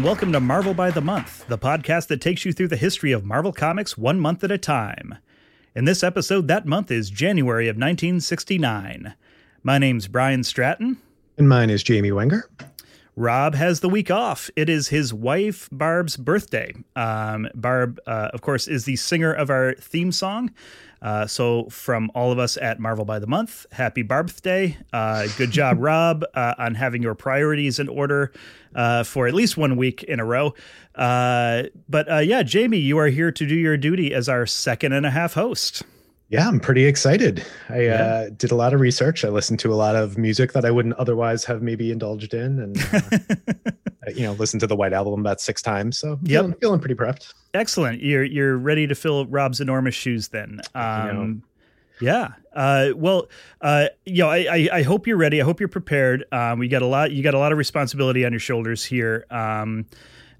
and welcome to Marvel by the Month, the podcast that takes you through the history of Marvel Comics one month at a time. In this episode, that month is January of 1969. My name's Brian Stratton. And mine is Jamie Wenger. Rob has the week off. It is his wife Barb's birthday. Um, Barb, uh, of course, is the singer of our theme song. Uh, so, from all of us at Marvel by the Month, happy birthday! Uh, good job, Rob, uh, on having your priorities in order uh, for at least one week in a row. Uh, but uh, yeah, Jamie, you are here to do your duty as our second and a half host. Yeah, I'm pretty excited. I yeah. uh, did a lot of research. I listened to a lot of music that I wouldn't otherwise have maybe indulged in, and uh, you know, listened to the White Album about six times. So, yep. feeling, feeling pretty prepped. Excellent. You're you're ready to fill Rob's enormous shoes then. Um, yeah. Uh, well, uh, you know, I, I, I, hope you're ready. I hope you're prepared. Um, we got a lot. You got a lot of responsibility on your shoulders here. Um,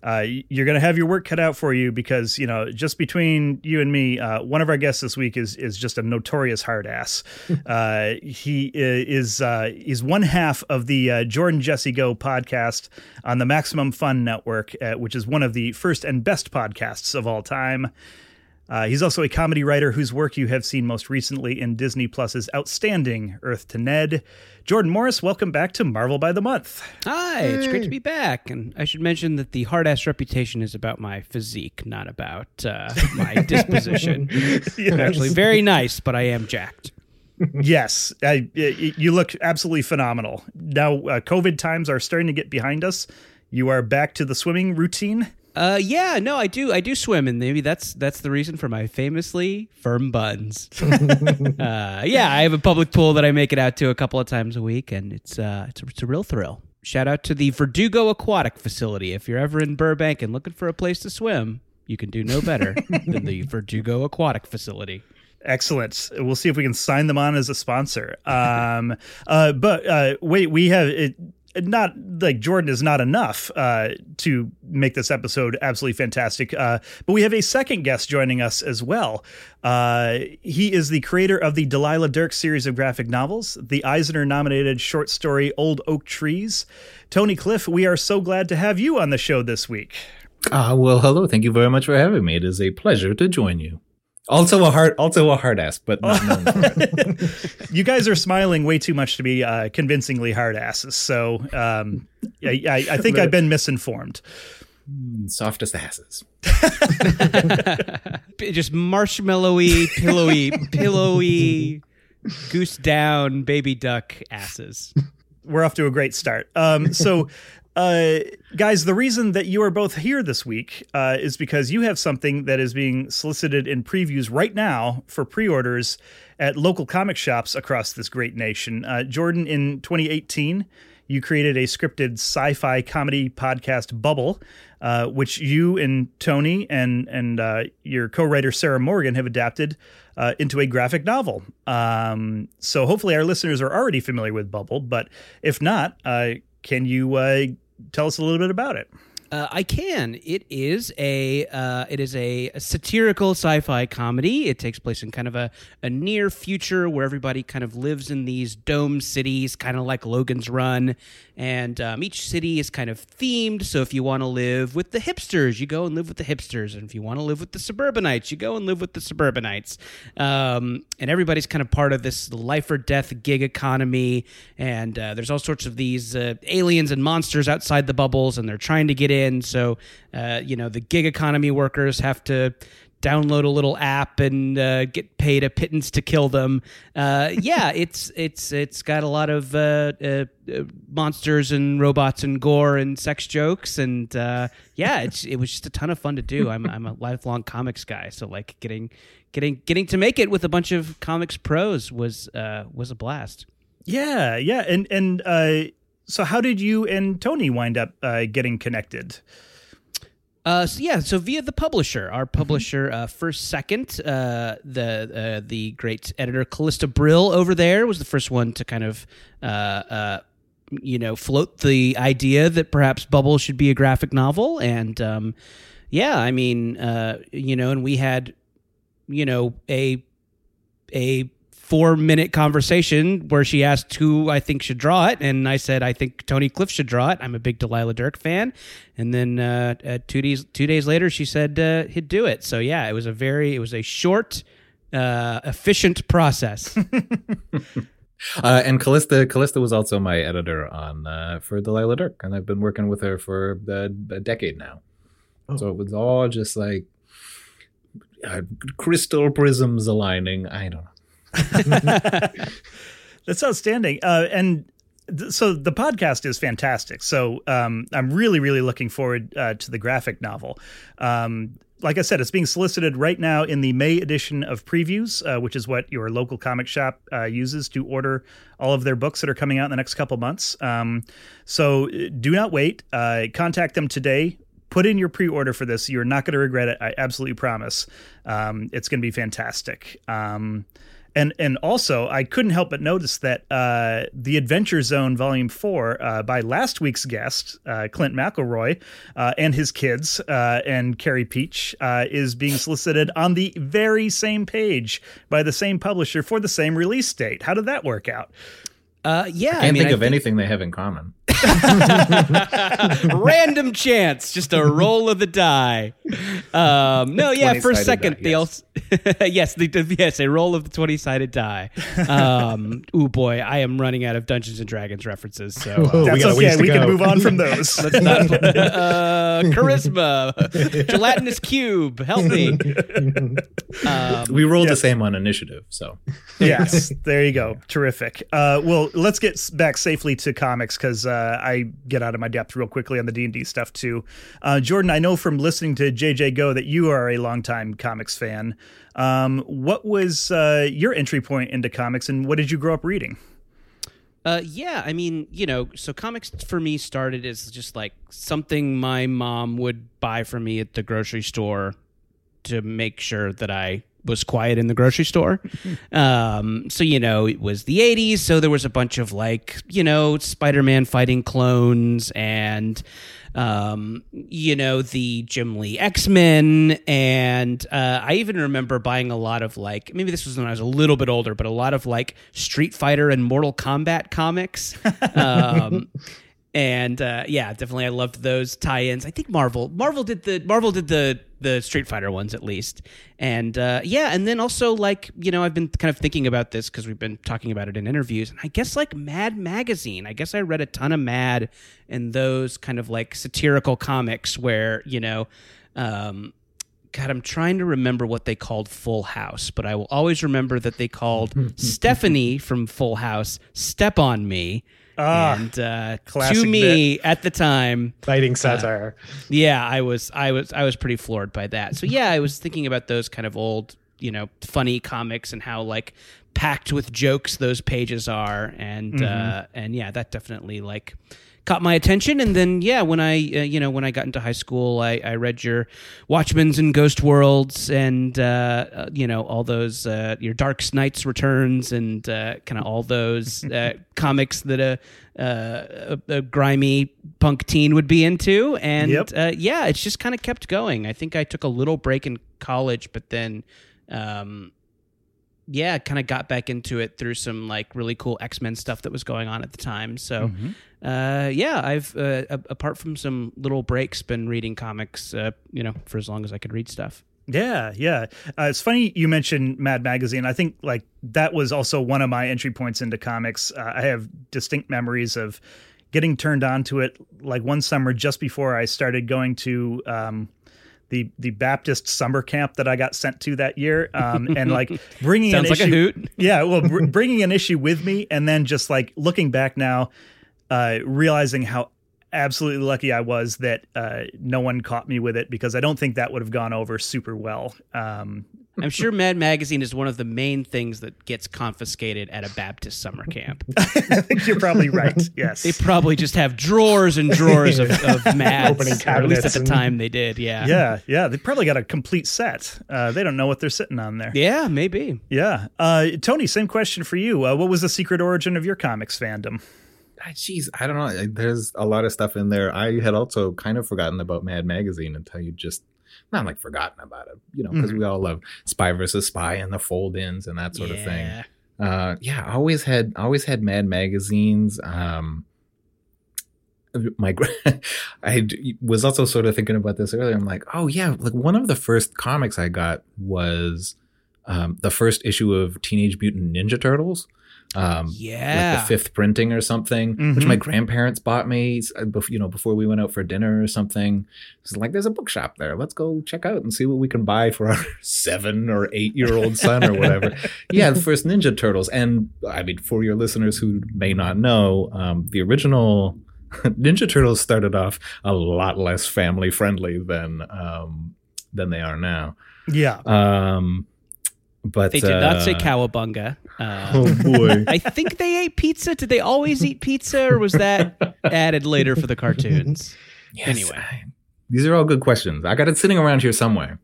uh, you're going to have your work cut out for you because you know just between you and me, uh, one of our guests this week is is just a notorious hard ass. uh, he is uh, is one half of the uh, Jordan Jesse Go podcast on the Maximum Fun Network, uh, which is one of the first and best podcasts of all time. Uh, he's also a comedy writer whose work you have seen most recently in Disney Plus's outstanding Earth to Ned. Jordan Morris, welcome back to Marvel by the Month. Hi, hey. it's great to be back. And I should mention that the hard ass reputation is about my physique, not about uh, my disposition. yes. I'm actually very nice, but I am jacked. yes, I, you look absolutely phenomenal. Now, uh, COVID times are starting to get behind us. You are back to the swimming routine. Uh, yeah, no, I do. I do swim, and maybe that's that's the reason for my famously firm buns. uh, yeah, I have a public pool that I make it out to a couple of times a week, and it's uh, it's a, it's a real thrill. Shout out to the Verdugo Aquatic Facility. If you're ever in Burbank and looking for a place to swim, you can do no better than the Verdugo Aquatic Facility. Excellent. We'll see if we can sign them on as a sponsor. Um, uh, but uh, wait, we have it not like Jordan is not enough uh, to make this episode absolutely fantastic. Uh, but we have a second guest joining us as well. Uh, he is the creator of the Delilah Dirk series of graphic novels, the Eisner nominated short story Old Oak Trees. Tony Cliff, we are so glad to have you on the show this week. Ah, well, hello. Thank you very much for having me. It is a pleasure to join you. Also a hard, also a hard ass, but not known for it. you guys are smiling way too much to be uh, convincingly hard asses. So um, I, I, I, think I've been misinformed. Soft as asses. Just marshmallowy, pillowy, pillowy, goose down, baby duck asses. We're off to a great start. Um, so uh, guys, the reason that you are both here this week uh, is because you have something that is being solicited in previews right now for pre orders at local comic shops across this great nation. Uh, Jordan, in 2018, you created a scripted sci fi comedy podcast, Bubble, uh, which you and Tony and, and uh, your co writer, Sarah Morgan, have adapted. Uh, into a graphic novel. Um, so hopefully our listeners are already familiar with Bubble, but if not, uh, can you uh, tell us a little bit about it? Uh, I can. It is a uh, it is a, satirical sci-fi comedy. It takes place in kind of a, a near future where everybody kind of lives in these dome cities, kind of like Logan's Run, and um, each city is kind of themed. So if you want to live with the hipsters, you go and live with the hipsters, and if you want to live with the suburbanites, you go and live with the suburbanites. Um, and everybody's kind of part of this life or death gig economy, and uh, there's all sorts of these uh, aliens and monsters outside the bubbles, and they're trying to get in in. So, uh, you know, the gig economy workers have to download a little app and uh, get paid a pittance to kill them. Uh, yeah, it's it's it's got a lot of uh, uh, uh, monsters and robots and gore and sex jokes and uh, yeah, it's it was just a ton of fun to do. I'm I'm a lifelong comics guy, so like getting getting getting to make it with a bunch of comics pros was was a blast. Yeah, yeah, and and so how did you and Tony wind up uh, getting connected? Uh, so yeah, so via the publisher, our mm-hmm. publisher, uh, First Second, uh, the uh, the great editor Callista Brill over there was the first one to kind of, uh, uh, you know, float the idea that perhaps Bubble should be a graphic novel, and um, yeah, I mean, uh, you know, and we had, you know, a a four minute conversation where she asked who I think should draw it, and I said I think Tony Cliff should draw it. I'm a big Delilah Dirk fan, and then uh, uh, two days two days later she said uh, he'd do it. So yeah, it was a very it was a short, uh, efficient process. Uh, and Callista, Callista was also my editor on uh, for Delilah Dirk, and I've been working with her for a, a decade now. Oh. So it was all just like uh, crystal prisms aligning. I don't know. That's outstanding. Uh, and th- so the podcast is fantastic. So um, I'm really, really looking forward uh, to the graphic novel. Um, like I said, it's being solicited right now in the May edition of Previews, uh, which is what your local comic shop uh, uses to order all of their books that are coming out in the next couple months. Um, so uh, do not wait. Uh, contact them today. Put in your pre-order for this. You're not going to regret it. I absolutely promise. Um, it's going to be fantastic. Um, and and also I couldn't help but notice that uh, the Adventure Zone Volume Four uh, by last week's guest uh, Clint McElroy uh, and his kids uh, and Carey Pietsch uh, is being solicited on the very same page by the same publisher for the same release date. How did that work out? Uh, yeah, I can't I mean, think I of think... anything they have in common. Random chance, just a roll of the die. Um, no, yeah, for a second die, they yes. also yes, the, yes, a roll of the twenty sided die. Um, ooh boy, I am running out of Dungeons and Dragons references, so uh, that's we okay. We can move on from those. Let's not uh, charisma, gelatinous cube. Help me. Um, we rolled yes. the same on initiative, so yes, there you go. Terrific. Uh, well, let's get back safely to comics because. Uh, I get out of my depth real quickly on the D and D stuff too. Uh, Jordan, I know from listening to JJ Go that you are a longtime comics fan. Um, what was uh, your entry point into comics, and what did you grow up reading? Uh, yeah, I mean, you know, so comics for me started as just like something my mom would buy for me at the grocery store to make sure that I was quiet in the grocery store. um, so, you know, it was the 80s. So there was a bunch of like, you know, Spider Man fighting clones and, um, you know, the Jim Lee X Men. And uh, I even remember buying a lot of like, maybe this was when I was a little bit older, but a lot of like Street Fighter and Mortal Kombat comics. Um, and uh, yeah, definitely, I loved those tie-ins. I think Marvel, Marvel did the Marvel did the the Street Fighter ones at least, and uh, yeah, and then also like you know I've been kind of thinking about this because we've been talking about it in interviews, and I guess like Mad magazine. I guess I read a ton of Mad and those kind of like satirical comics where you know. Um, God, I'm trying to remember what they called Full House, but I will always remember that they called Stephanie from Full House Step on Me Ah, and uh, to me bit. at the time, biting uh, satire. Uh, yeah, I was, I was, I was pretty floored by that. So yeah, I was thinking about those kind of old, you know, funny comics and how like packed with jokes those pages are, and mm-hmm. uh, and yeah, that definitely like caught my attention. And then, yeah, when I, uh, you know, when I got into high school, I, I read your Watchmen's and Ghost Worlds and, uh, uh you know, all those, uh, your Dark Knight's Returns and uh, kind of all those uh, comics that a, a, a, grimy punk teen would be into. And yep. yeah, it's just kind of kept going. I think I took a little break in college, but then, um, yeah, kind of got back into it through some like really cool X Men stuff that was going on at the time. So, mm-hmm. uh, yeah, I've uh, apart from some little breaks, been reading comics, uh, you know, for as long as I could read stuff. Yeah, yeah. Uh, it's funny you mentioned Mad Magazine. I think like that was also one of my entry points into comics. Uh, I have distinct memories of getting turned on to it like one summer just before I started going to. Um, the the Baptist summer camp that I got sent to that year, um, and like bringing an like issue, a hoot. yeah, well, br- bringing an issue with me, and then just like looking back now, uh, realizing how absolutely lucky I was that uh, no one caught me with it because I don't think that would have gone over super well. Um, I'm sure Mad Magazine is one of the main things that gets confiscated at a Baptist summer camp. I think you're probably right. Yes. They probably just have drawers and drawers of, of Mads. Opening at least at the time they did. Yeah. Yeah. Yeah. They probably got a complete set. Uh, they don't know what they're sitting on there. Yeah, maybe. Yeah. Uh, Tony, same question for you. Uh, what was the secret origin of your comics fandom? Jeez, I don't know. There's a lot of stuff in there. I had also kind of forgotten about Mad Magazine until you just not like forgotten about it, you know, because mm-hmm. we all love Spy versus Spy and the fold ins and that sort yeah. of thing. uh, yeah, always had always had Mad magazines. Um, my I was also sort of thinking about this earlier. I'm like, oh yeah, like one of the first comics I got was um, the first issue of Teenage Mutant Ninja Turtles. Um, yeah, like the fifth printing or something, mm-hmm. which my grandparents bought me. Uh, you know, before we went out for dinner or something. It's like there's a bookshop there. Let's go check out and see what we can buy for our seven or eight year old son or whatever. yeah, the first Ninja Turtles, and I mean, for your listeners who may not know, um, the original Ninja Turtles started off a lot less family friendly than um, than they are now. Yeah. Um, but they did uh, not say cowabunga. Uh, oh boy! I think they ate pizza. Did they always eat pizza, or was that added later for the cartoons? Yes, anyway, these are all good questions. I got it sitting around here somewhere.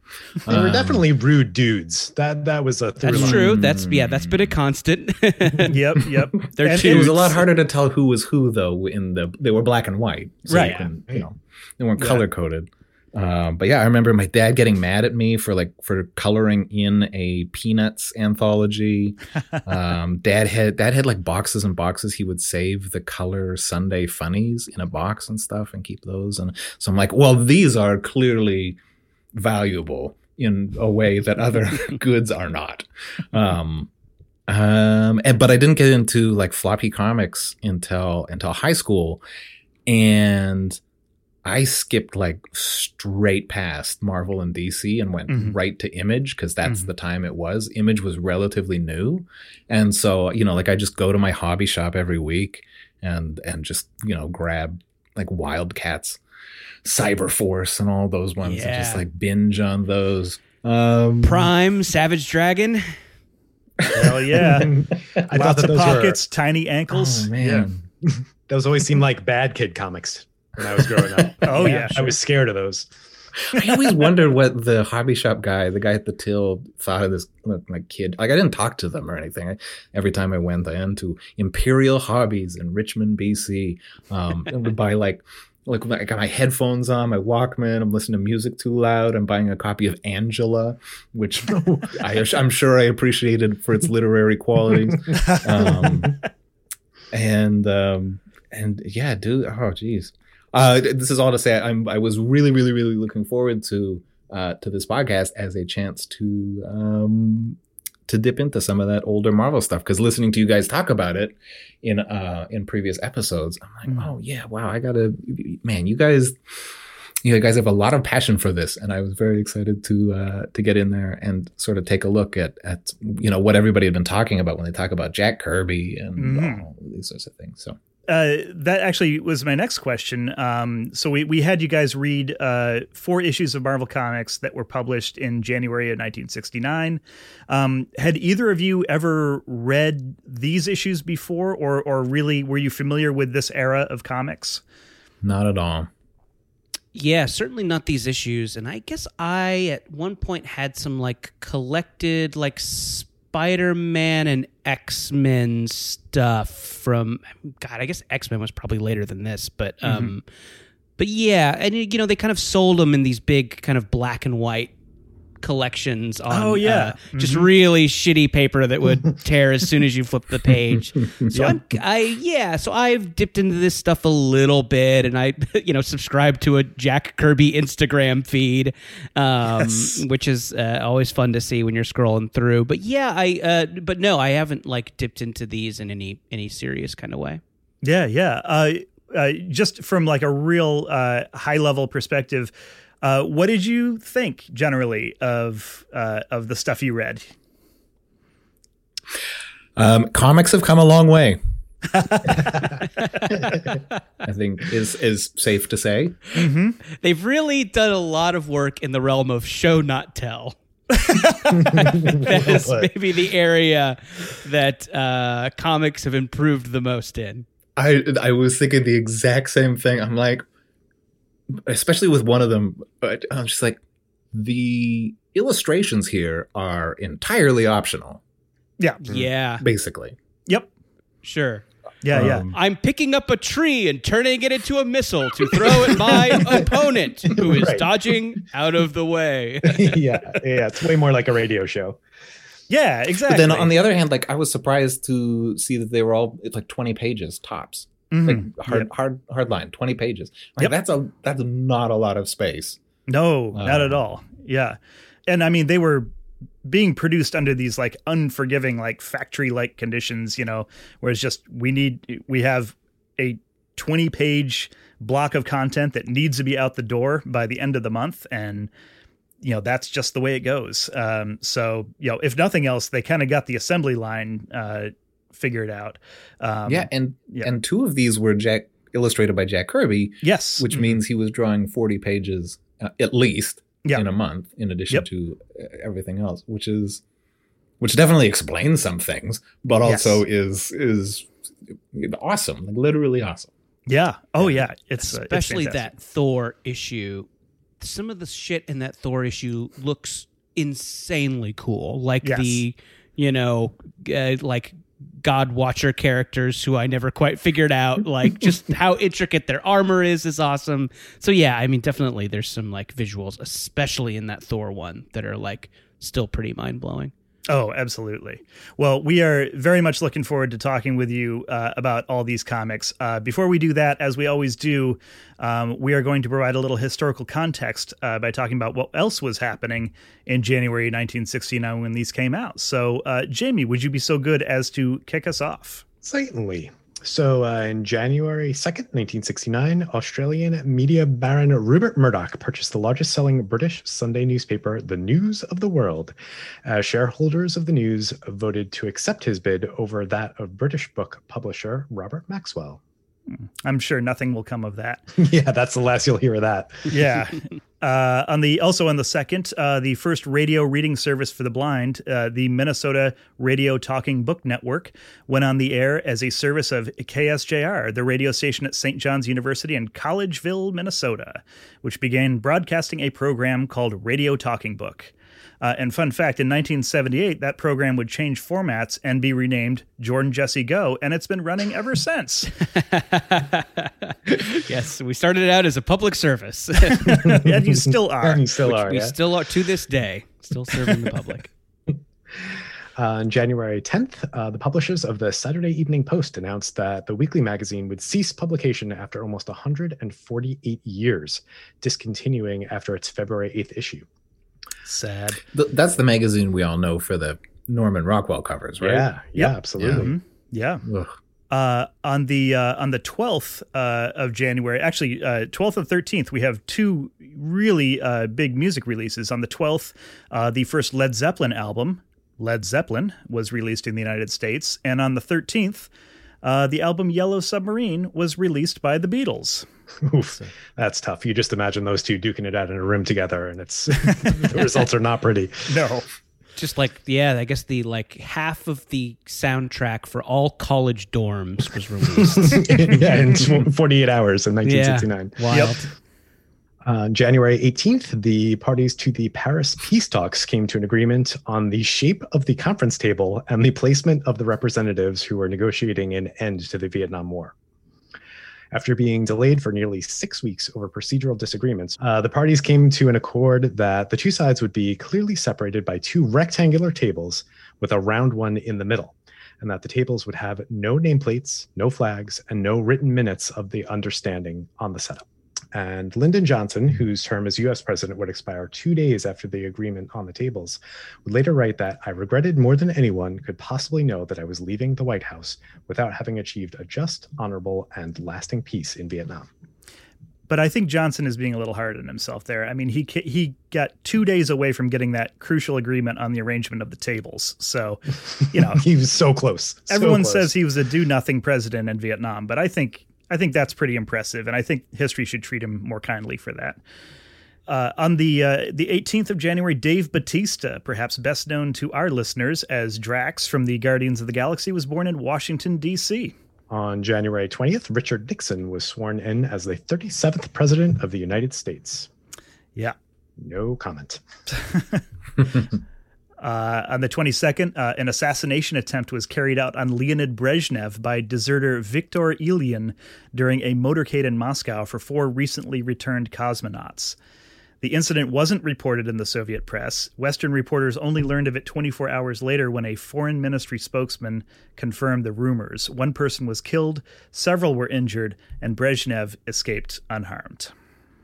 They were um, definitely rude dudes. That that was a. That's line. true. That's yeah. That's been a constant. yep. Yep. They're and it was a lot harder to tell who was who though. In the they were black and white, so right? You, can, you know, they weren't yeah. color coded. Um, but yeah, I remember my dad getting mad at me for like for coloring in a Peanuts anthology. um, dad had dad had like boxes and boxes. He would save the color Sunday funnies in a box and stuff and keep those. And so I'm like, well, these are clearly valuable in a way that other goods are not. Um, um, and, but I didn't get into like floppy comics until until high school, and I skipped like straight past Marvel and DC and went mm-hmm. right to Image because that's mm-hmm. the time it was. Image was relatively new. And so, you know, like I just go to my hobby shop every week and and just, you know, grab like Wildcats, Cyberforce and all those ones yeah. and just like binge on those. Um Prime, Savage Dragon. Hell yeah. I Lots of pockets, were... tiny ankles. Oh, man. Yeah. those always seem like bad kid comics when I was growing up. oh yeah, sure. I was scared of those. I always wondered what the hobby shop guy, the guy at the till, thought of this like kid. Like I didn't talk to them or anything. I, every time I went, I went to Imperial Hobbies in Richmond, BC, um, and would buy like like I got my headphones on, my Walkman. I'm listening to music too loud. I'm buying a copy of Angela, which I, am sure I appreciated for its literary qualities. Um, and um, and yeah, dude. Oh, geez. Uh, this is all to say I'm, I was really, really, really looking forward to uh, to this podcast as a chance to um, to dip into some of that older Marvel stuff because listening to you guys talk about it in uh, in previous episodes, I'm like, mm. oh yeah, wow, I gotta, man, you guys, you guys have a lot of passion for this, and I was very excited to uh, to get in there and sort of take a look at at you know what everybody had been talking about when they talk about Jack Kirby and mm. all these sorts of things. So uh, that actually was my next question. Um, so we, we had you guys read uh, four issues of Marvel Comics that were published in January of 1969. Um, had either of you ever read these issues before, or or really were you familiar with this era of comics? Not at all. Yeah, certainly not these issues. And I guess I at one point had some like collected like. Sp- Spider Man and X Men stuff from God. I guess X Men was probably later than this, but um, mm-hmm. but yeah, and you know they kind of sold them in these big kind of black and white collections on oh yeah uh, mm-hmm. just really shitty paper that would tear as soon as you flip the page so yeah. I'm, i yeah so i've dipped into this stuff a little bit and i you know subscribe to a jack kirby instagram feed um, yes. which is uh, always fun to see when you're scrolling through but yeah i uh, but no i haven't like dipped into these in any any serious kind of way yeah yeah uh, uh just from like a real uh, high level perspective uh, what did you think generally of uh, of the stuff you read? Um, comics have come a long way. I think is is safe to say. Mm-hmm. They've really done a lot of work in the realm of show not tell. that is maybe the area that uh, comics have improved the most in. I I was thinking the exact same thing. I'm like, especially with one of them, I'm just like, the illustrations here are entirely optional. Yeah. Yeah. Basically. Yep. Sure. Yeah, um, yeah. I'm picking up a tree and turning it into a missile to throw at my opponent who is right. dodging out of the way. yeah, yeah. It's way more like a radio show. Yeah, exactly. But then on the other hand, like I was surprised to see that they were all it's like 20 pages tops. Mm-hmm. Like hard, yep. hard, hard line, 20 pages. Like yep. that's a that's not a lot of space. No, um, not at um, all. Yeah. And I mean, they were being produced under these like unforgiving, like factory like conditions, you know, where it's just we need, we have a 20 page block of content that needs to be out the door by the end of the month. And, you know, that's just the way it goes. Um, so, you know, if nothing else, they kind of got the assembly line uh, figured out. Um, yeah. And, yeah. and two of these were Jack illustrated by Jack Kirby. Yes. Which mm-hmm. means he was drawing 40 pages uh, at least yeah. in a month, in addition yep. to uh, everything else, which is which definitely explains some things, but also yes. is is awesome, like literally awesome. Yeah. Oh yeah. It's especially uh, it's that Thor issue. Some of the shit in that Thor issue looks insanely cool, like yes. the you know, uh, like God Watcher characters who I never quite figured out. Like just how intricate their armor is is awesome. So yeah, I mean definitely there's some like visuals, especially in that Thor one, that are like still pretty mind blowing. Oh, absolutely. Well, we are very much looking forward to talking with you uh, about all these comics. Uh, before we do that, as we always do, um, we are going to provide a little historical context uh, by talking about what else was happening in January 1969 when these came out. So, uh, Jamie, would you be so good as to kick us off? Certainly. So, uh, in January 2nd, 1969, Australian media baron Rupert Murdoch purchased the largest selling British Sunday newspaper, The News of the World. As shareholders of the News voted to accept his bid over that of British book publisher Robert Maxwell. I'm sure nothing will come of that. yeah, that's the last you'll hear of that. yeah. Uh, on the also on the second, uh, the first radio reading service for the blind, uh, the Minnesota Radio Talking Book Network, went on the air as a service of KSJR, the radio station at St. John's University in Collegeville, Minnesota, which began broadcasting a program called Radio Talking Book. Uh, and fun fact, in 1978, that program would change formats and be renamed Jordan Jesse Go, and it's been running ever since. yes, we started it out as a public service. and you still are. And you still Which are. We yeah. still are to this day, still serving the public. Uh, on January 10th, uh, the publishers of the Saturday Evening Post announced that the weekly magazine would cease publication after almost 148 years, discontinuing after its February 8th issue. Sad. Th- that's the magazine we all know for the Norman Rockwell covers, right? Yeah, yeah, yep. absolutely. Yeah. yeah. Uh, on the uh, on the twelfth uh, of January, actually uh, twelfth and thirteenth, we have two really uh, big music releases. On the twelfth, uh, the first Led Zeppelin album, Led Zeppelin, was released in the United States, and on the thirteenth, the album Yellow Submarine was released by the Beatles. Oof, that's tough. You just imagine those two duking it out in a room together, and it's the results are not pretty. No, just like yeah, I guess the like half of the soundtrack for all college dorms was released. yeah, in 48 hours in 1969. Yeah, wild. Yep. Uh, January 18th, the parties to the Paris peace talks came to an agreement on the shape of the conference table and the placement of the representatives who were negotiating an end to the Vietnam War. After being delayed for nearly six weeks over procedural disagreements, uh, the parties came to an accord that the two sides would be clearly separated by two rectangular tables with a round one in the middle, and that the tables would have no nameplates, no flags, and no written minutes of the understanding on the setup. And Lyndon Johnson, whose term as US president would expire two days after the agreement on the tables, would later write that I regretted more than anyone could possibly know that I was leaving the White House without having achieved a just, honorable, and lasting peace in Vietnam. But I think Johnson is being a little hard on himself there. I mean, he he got two days away from getting that crucial agreement on the arrangement of the tables. So, you know, he was so close. Everyone so close. says he was a do nothing president in Vietnam, but I think I think that's pretty impressive, and I think history should treat him more kindly for that. Uh, on the uh, the 18th of January, Dave Bautista, perhaps best known to our listeners as Drax from the Guardians of the Galaxy, was born in Washington D.C. On January 20th, Richard Nixon was sworn in as the 37th President of the United States. Yeah. No comment. Uh, on the 22nd, uh, an assassination attempt was carried out on Leonid Brezhnev by deserter Viktor Ilyin during a motorcade in Moscow for four recently returned cosmonauts. The incident wasn't reported in the Soviet press. Western reporters only learned of it 24 hours later when a foreign ministry spokesman confirmed the rumors. One person was killed, several were injured, and Brezhnev escaped unharmed.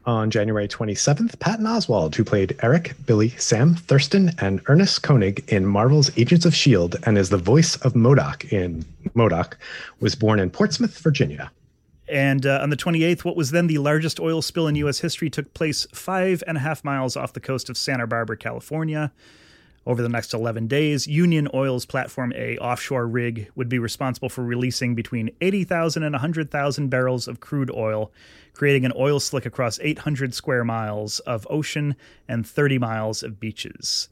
On January 27th, Patton Oswalt, who played Eric, Billy, Sam, Thurston, and Ernest Koenig in Marvel's Agents of S.H.I.E.L.D. and is the voice of MODOK in MODOK, was born in Portsmouth, Virginia. And uh, on the 28th, what was then the largest oil spill in U.S. history took place five and a half miles off the coast of Santa Barbara, California. Over the next 11 days, Union Oil's Platform A offshore rig would be responsible for releasing between 80,000 and 100,000 barrels of crude oil, creating an oil slick across 800 square miles of ocean and 30 miles of beaches.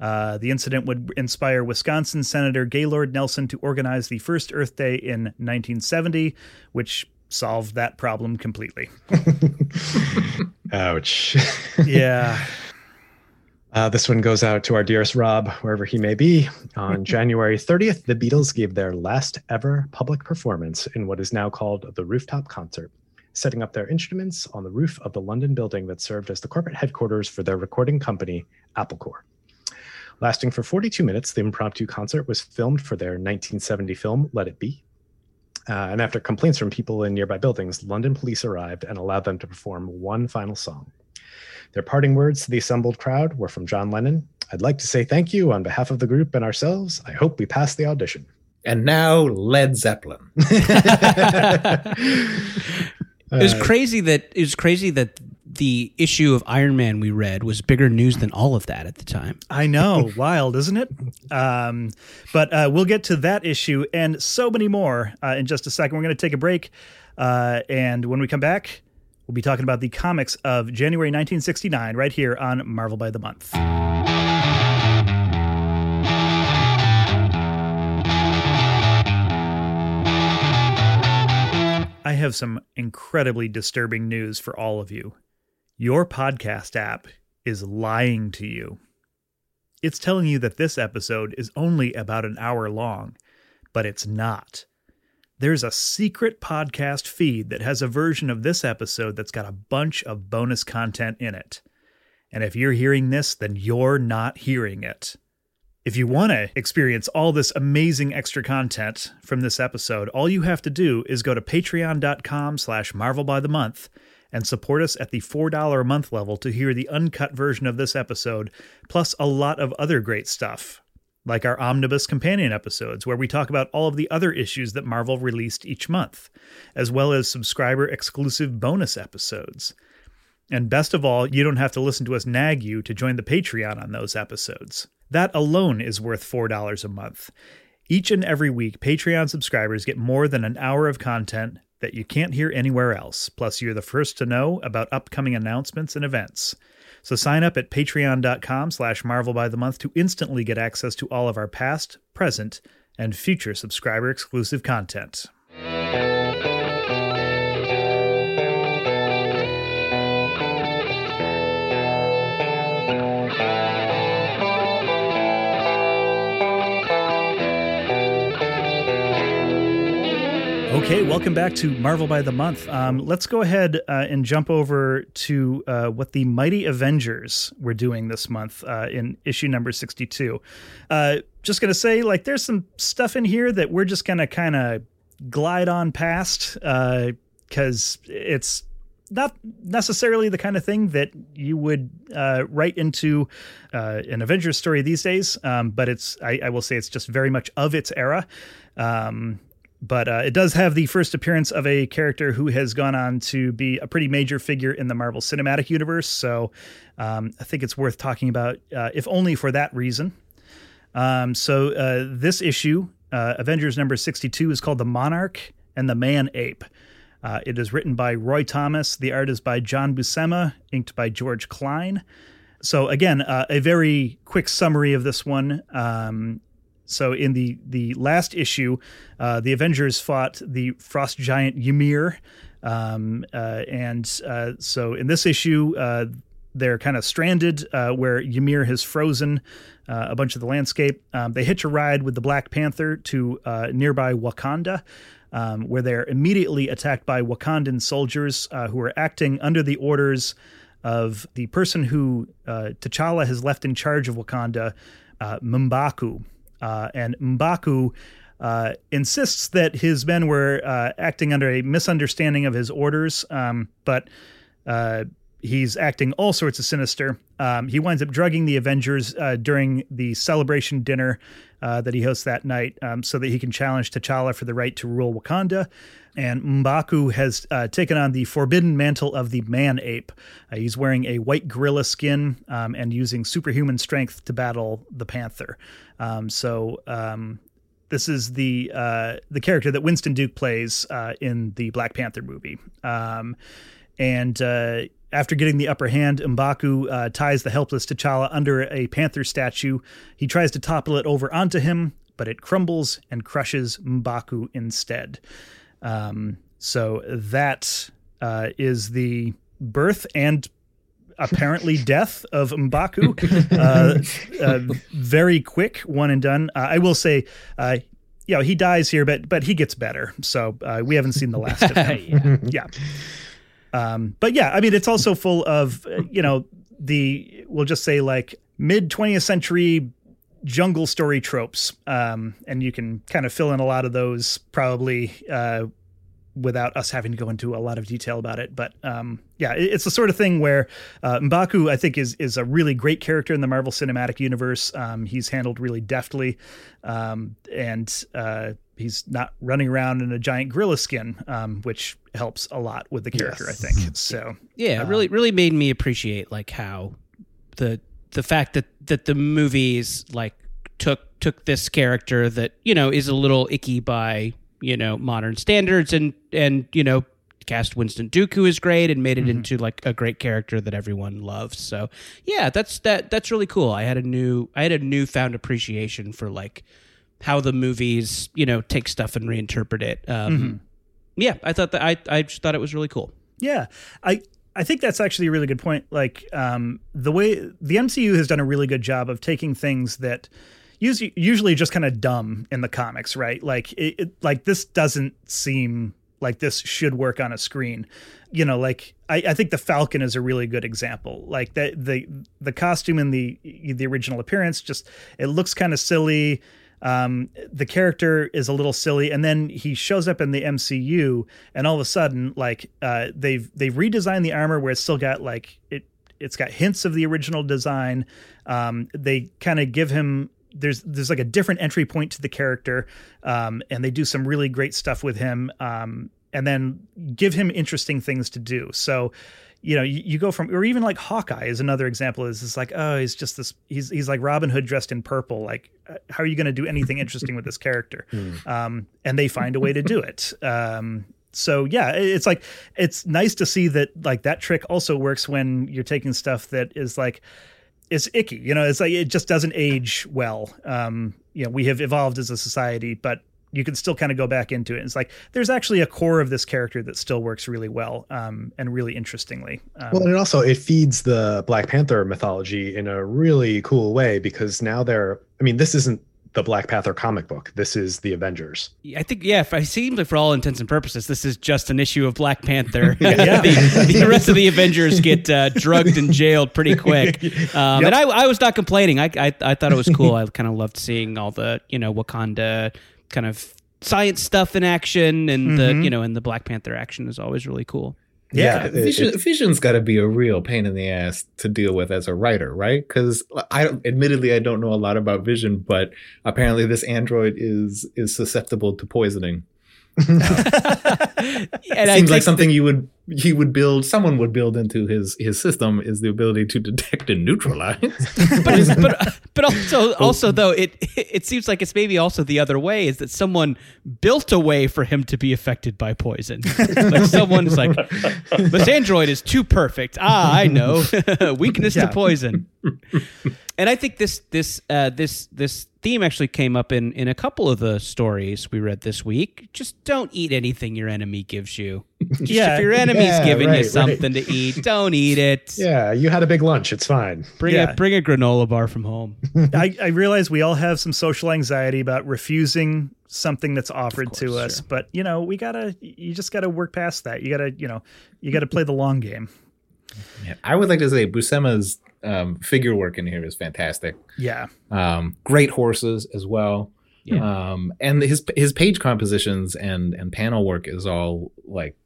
Uh, the incident would inspire Wisconsin Senator Gaylord Nelson to organize the first Earth Day in 1970, which solved that problem completely. Ouch. yeah. Uh, this one goes out to our dearest Rob, wherever he may be. On January 30th, the Beatles gave their last ever public performance in what is now called the Rooftop Concert, setting up their instruments on the roof of the London building that served as the corporate headquarters for their recording company, Apple Corps. Lasting for 42 minutes, the impromptu concert was filmed for their 1970 film, Let It Be, uh, and after complaints from people in nearby buildings, London police arrived and allowed them to perform one final song. Their parting words to the assembled crowd were from John Lennon I'd like to say thank you on behalf of the group and ourselves. I hope we pass the audition. And now Led Zeppelin. it was crazy that it was crazy that the issue of Iron Man we read was bigger news than all of that at the time. I know, wild, isn't it? Um, but uh, we'll get to that issue and so many more uh, in just a second. We're going to take a break, uh, and when we come back, we'll be talking about the comics of January 1969 right here on Marvel by the Month. I have some incredibly disturbing news for all of you. Your podcast app is lying to you. It's telling you that this episode is only about an hour long, but it's not. There's a secret podcast feed that has a version of this episode that's got a bunch of bonus content in it. And if you're hearing this, then you're not hearing it. If you want to experience all this amazing extra content from this episode, all you have to do is go to patreon.com slash marvel by the month and support us at the $4 a month level to hear the uncut version of this episode, plus a lot of other great stuff, like our Omnibus Companion episodes, where we talk about all of the other issues that Marvel released each month, as well as subscriber exclusive bonus episodes. And best of all, you don't have to listen to us nag you to join the Patreon on those episodes. That alone is worth $4 a month. Each and every week, Patreon subscribers get more than an hour of content that you can't hear anywhere else. Plus, you're the first to know about upcoming announcements and events. So sign up at patreon.com slash marvel by the month to instantly get access to all of our past, present, and future subscriber exclusive content. Okay, welcome back to Marvel by the Month. Um, let's go ahead uh, and jump over to uh, what the Mighty Avengers were doing this month uh, in issue number 62. Uh, just going to say, like, there's some stuff in here that we're just going to kind of glide on past because uh, it's not necessarily the kind of thing that you would uh, write into uh, an Avengers story these days, um, but it's I, I, will say it's just very much of its era. Um, but uh, it does have the first appearance of a character who has gone on to be a pretty major figure in the Marvel Cinematic Universe. So um, I think it's worth talking about, uh, if only for that reason. Um, so uh, this issue, uh, Avengers number 62, is called The Monarch and the Man Ape. Uh, it is written by Roy Thomas. The art is by John Buscema, inked by George Klein. So again, uh, a very quick summary of this one. Um, so in the the last issue, uh, the Avengers fought the frost giant Ymir, um, uh, and uh, so in this issue, uh, they're kind of stranded uh, where Ymir has frozen uh, a bunch of the landscape. Um, they hitch a ride with the Black Panther to nearby Wakanda. Um, where they're immediately attacked by Wakandan soldiers who are acting under the orders of the person who T'Challa has left in charge of Wakanda, uh, M'Baku. Uh, and M'Baku uh, insists that his men were uh, acting under a misunderstanding of his orders, um, but uh, he's acting all sorts of sinister. Um, he winds up drugging the Avengers uh, during the celebration dinner uh, that he hosts that night um, so that he can challenge T'Challa for the right to rule Wakanda. And M'Baku has uh, taken on the forbidden mantle of the man ape. Uh, he's wearing a white gorilla skin um, and using superhuman strength to battle the panther. Um, so um, this is the uh, the character that Winston Duke plays uh, in the Black Panther movie. Um, and uh, after getting the upper hand, M'Baku uh, ties the helpless T'Challa under a panther statue. He tries to topple it over onto him, but it crumbles and crushes M'Baku instead. Um, so that uh, is the birth and apparently death of M'Baku. Uh, uh, very quick, one and done. Uh, I will say, uh, you know, he dies here, but but he gets better. So uh, we haven't seen the last of him. yeah. yeah. Um, but yeah, I mean, it's also full of, you know, the, we'll just say like mid 20th century jungle story tropes. Um, and you can kind of fill in a lot of those probably uh, without us having to go into a lot of detail about it. But um, yeah, it's the sort of thing where uh, M'Baku, I think, is is a really great character in the Marvel Cinematic Universe. Um, he's handled really deftly, um, and uh, he's not running around in a giant gorilla skin, um, which helps a lot with the character. Yes. I think so. Yeah, uh, really, really made me appreciate like how the the fact that that the movies like took took this character that you know is a little icky by you know modern standards and and you know cast Winston Duke who is great and made it mm-hmm. into like a great character that everyone loves. So yeah, that's that that's really cool. I had a new I had a newfound appreciation for like how the movies, you know, take stuff and reinterpret it. Um, mm-hmm. Yeah, I thought that I I just thought it was really cool. Yeah, I I think that's actually a really good point. Like um, the way the MCU has done a really good job of taking things that usually usually just kind of dumb in the comics, right? Like it, it, like this doesn't seem like this should work on a screen. You know, like I, I think the Falcon is a really good example. Like the the the costume in the the original appearance just it looks kind of silly um, the character is a little silly, and then he shows up in the MCU, and all of a sudden, like uh, they've they've redesigned the armor where it's still got like it it's got hints of the original design. Um, they kind of give him there's there's like a different entry point to the character, um, and they do some really great stuff with him, um, and then give him interesting things to do. So you know, you, you, go from, or even like Hawkeye is another example. Is it's like, oh, he's just this, he's he's like Robin Hood dressed in purple. Like, uh, how are you going to do anything interesting with this character? Mm. Um, and they find a way to do it. Um, so yeah, it's like it's nice to see that like that trick also works when you're taking stuff that is like it's icky. You know, it's like it just doesn't age well. Um, you know, we have evolved as a society, but you can still kind of go back into it. It's like there's actually a core of this character that still works really well um, and really interestingly. Um, well, and it also it feeds the Black Panther mythology in a really cool way because now they're. I mean, this isn't the Black Panther comic book. This is the Avengers. I think, yeah, it seems like for all intents and purposes, this is just an issue of Black Panther. yeah. the, the, rest of the Avengers get uh, drugged and jailed pretty quick. Um, yep. And I, I was not complaining. I, I, I thought it was cool. I kind of loved seeing all the, you know, Wakanda kind of science stuff in action and mm-hmm. the you know and the Black Panther action is always really cool. Yeah, yeah Vision, it, Vision's got to be a real pain in the ass to deal with as a writer, right? Because I, admittedly, I don't know a lot about Vision, but apparently, this android is is susceptible to poisoning. and Seems like something you would he would build someone would build into his his system is the ability to detect and neutralize. But, but but also also though it it seems like it's maybe also the other way is that someone built a way for him to be affected by poison. Like someone's like this android is too perfect. Ah i know. Weakness yeah. to poison. And i think this this uh this this theme actually came up in in a couple of the stories we read this week. Just don't eat anything your enemy gives you yeah, if your enemy's yeah, giving right, you something right. to eat, don't eat it. Yeah, you had a big lunch. It's fine. Bring yeah. a bring a granola bar from home. I, I realize we all have some social anxiety about refusing something that's offered course, to us, sure. but you know, we gotta. You just gotta work past that. You gotta, you know, you gotta play the long game. Yeah, I would like to say Buscema's um, figure work in here is fantastic. Yeah. Um, great horses as well. Yeah. Um, and his his page compositions and and panel work is all like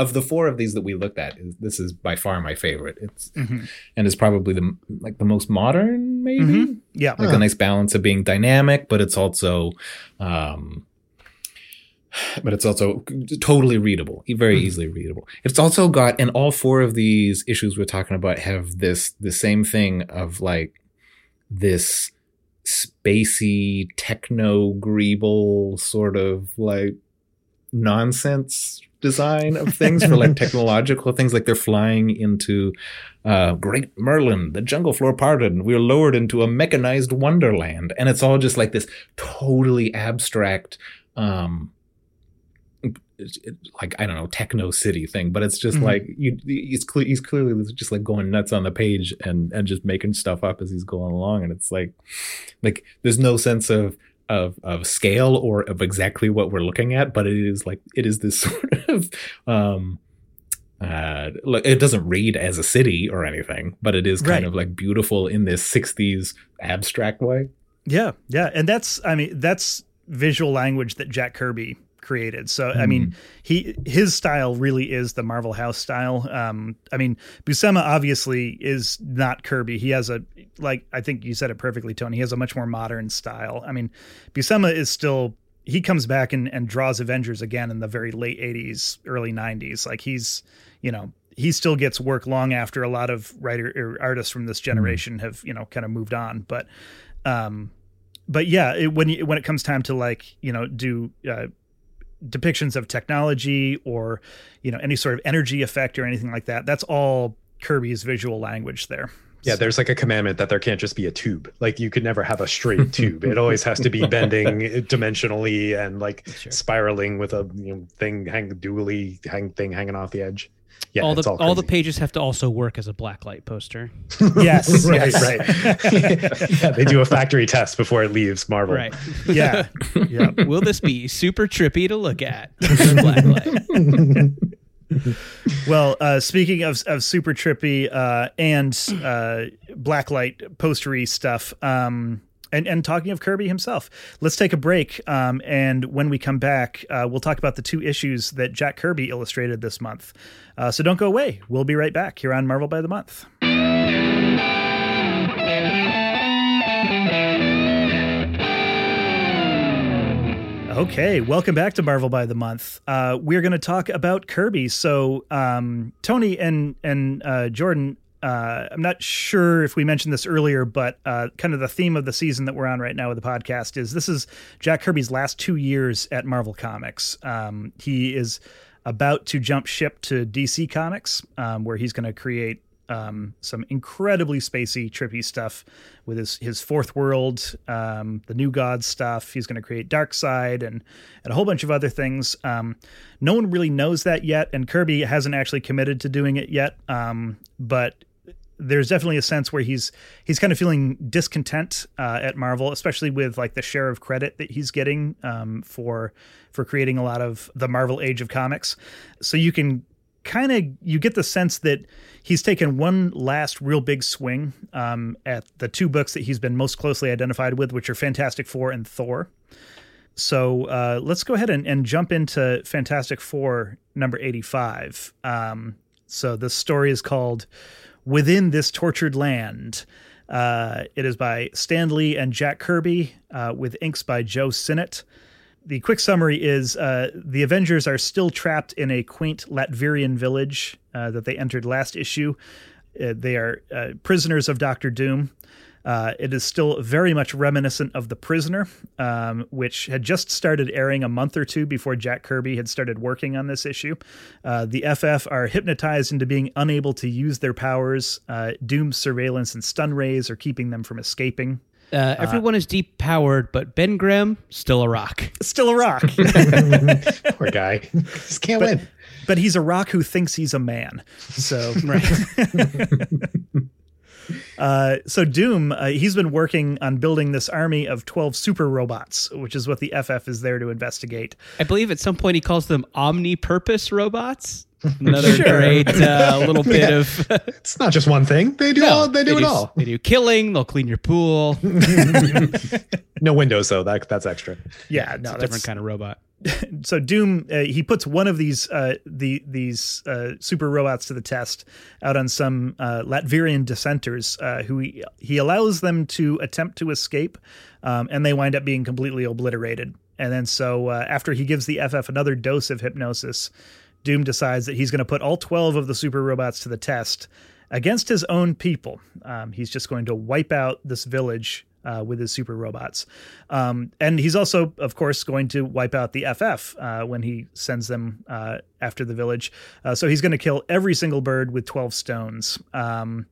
of the four of these that we looked at. This is by far my favorite. It's Mhm. and is probably the like the most modern, maybe Mhm. Yeah. like Huh. a nice balance of being dynamic, but it's also, um, but it's also totally readable, very Mhm. easily readable. It's also got, and all four of these issues we're talking about have this the same thing of like this spacey techno greeble sort of like nonsense design of things for like technological things like they're flying into uh great merlin the jungle floor parted and we're lowered into a mechanized wonderland and it's all just like this totally abstract um like I don't know techno city thing, but it's just Mhm. like you. He's cle- he's clearly just like going nuts on the page and and just making stuff up as he's going along, and it's like like there's no sense of of of scale or of exactly what we're looking at, but it is like it is this sort of um uh it doesn't read as a city or anything, but it is kind Right. of like beautiful in this 60s abstract way. Yeah, yeah, and that's I mean that's visual language that Jack Kirby created. So I mean, he his style really is the Marvel House style. Um, I mean, Buscema obviously is not Kirby. He has a like I think you said it perfectly, Tony. He has a much more modern style. I mean, Buscema is still he comes back and, and draws Avengers again in the very late '80s, early '90s. Like he's you know he still gets work long after a lot of writer or artists from this generation have you know kind of moved on, but um but yeah it, when you, when it comes time to like you know do uh, depictions of technology or you know any sort of energy effect or anything like that that's all kirby's visual language there Yeah, there's like a commandment that there can't just be a tube. Like you could never have a straight tube. It always has to be bending dimensionally and like Sure. spiraling with a you know, thing hang dually hang thing hanging off the edge. Yeah, all the all, all, the pages have to also work as a blacklight poster. yes right, yes. right. yeah, they do a factory test before it leaves Marvel. Right. yeah yeah Will this be super trippy to look at? well uh speaking of of super trippy uh and uh blacklight postery stuff um and, and talking of Kirby himself, let's take a break. Um, and when we come back, uh, we'll talk about the two issues that Jack Kirby illustrated this month. Uh, so don't go away. We'll be right back here on Marvel by the Month. Okay, welcome back to Marvel by the Month. Uh, we're going to talk about Kirby. So, um, Tony and and uh, Jordan, uh, I'm not sure if we mentioned this earlier, but uh, kind of the theme of the season that we're on right now with the podcast is this is Jack Kirby's last two years at Marvel Comics. Um, he is about to jump ship to DC Comics, um, where he's going to create um, some incredibly spacey, trippy stuff with his his fourth world, um, the New Gods stuff. He's going to create Darkseid and and a whole bunch of other things. Um, no one really knows that yet, and Kirby hasn't actually committed to doing it yet. Um, but there's definitely a sense where he's he's kind of feeling discontent uh, at Marvel, especially with like the share of credit that he's getting um, for for creating a lot of the Marvel Age of Comics. So you can kind of you get the sense that he's taken one last real big swing um, at the two books that he's been most closely identified with, which are Fantastic Four and Thor. So uh, let's go ahead and, and jump into Fantastic Four number 85. Um, so the story is called Within This Tortured Land. Uh, it is by Stan Lee and Jack Kirby, uh, with inks by Joe Sinnott. The quick summary is uh, the Avengers are still trapped in a quaint Latverian village uh, that they entered last issue. Uh, they are uh, prisoners of Doctor Doom. Uh, it is still very much reminiscent of The Prisoner, um, which had just started airing a month or two before Jack Kirby had started working on this issue. Uh, the FF are hypnotized into being unable to use their powers. Uh, Doom's surveillance and stun rays are keeping them from escaping. Uh, everyone is deep powered, but Ben Grimm still a rock. Still a rock. Poor guy. Just can't win. but he's a rock who thinks he's a man. So Right. Uh, so Doom, uh, he's been working on building this army of 12 super robots, which is what the FF is there to investigate. I believe at some point he calls them omni-purpose robots. Another sure. great uh, little bit yeah. of. it's not just one thing. They do no, all. They do they it do, all. They do killing. They'll clean your pool. no windows though. That that's extra. Yeah, no, it's a different kind of robot. so Doom uh, he puts one of these uh, the these uh, super robots to the test out on some uh, Latverian dissenters uh, who he, he allows them to attempt to escape, um, and they wind up being completely obliterated. And then so uh, after he gives the FF another dose of hypnosis, Doom decides that he's going to put all twelve of the super robots to the test against his own people. Um, he's just going to wipe out this village uh, with his super robots. Um, and he's also, of course, going to wipe out the FF uh, when he sends them uh, after the village. Uh, so he's going to kill every single bird with 12 stones. Um,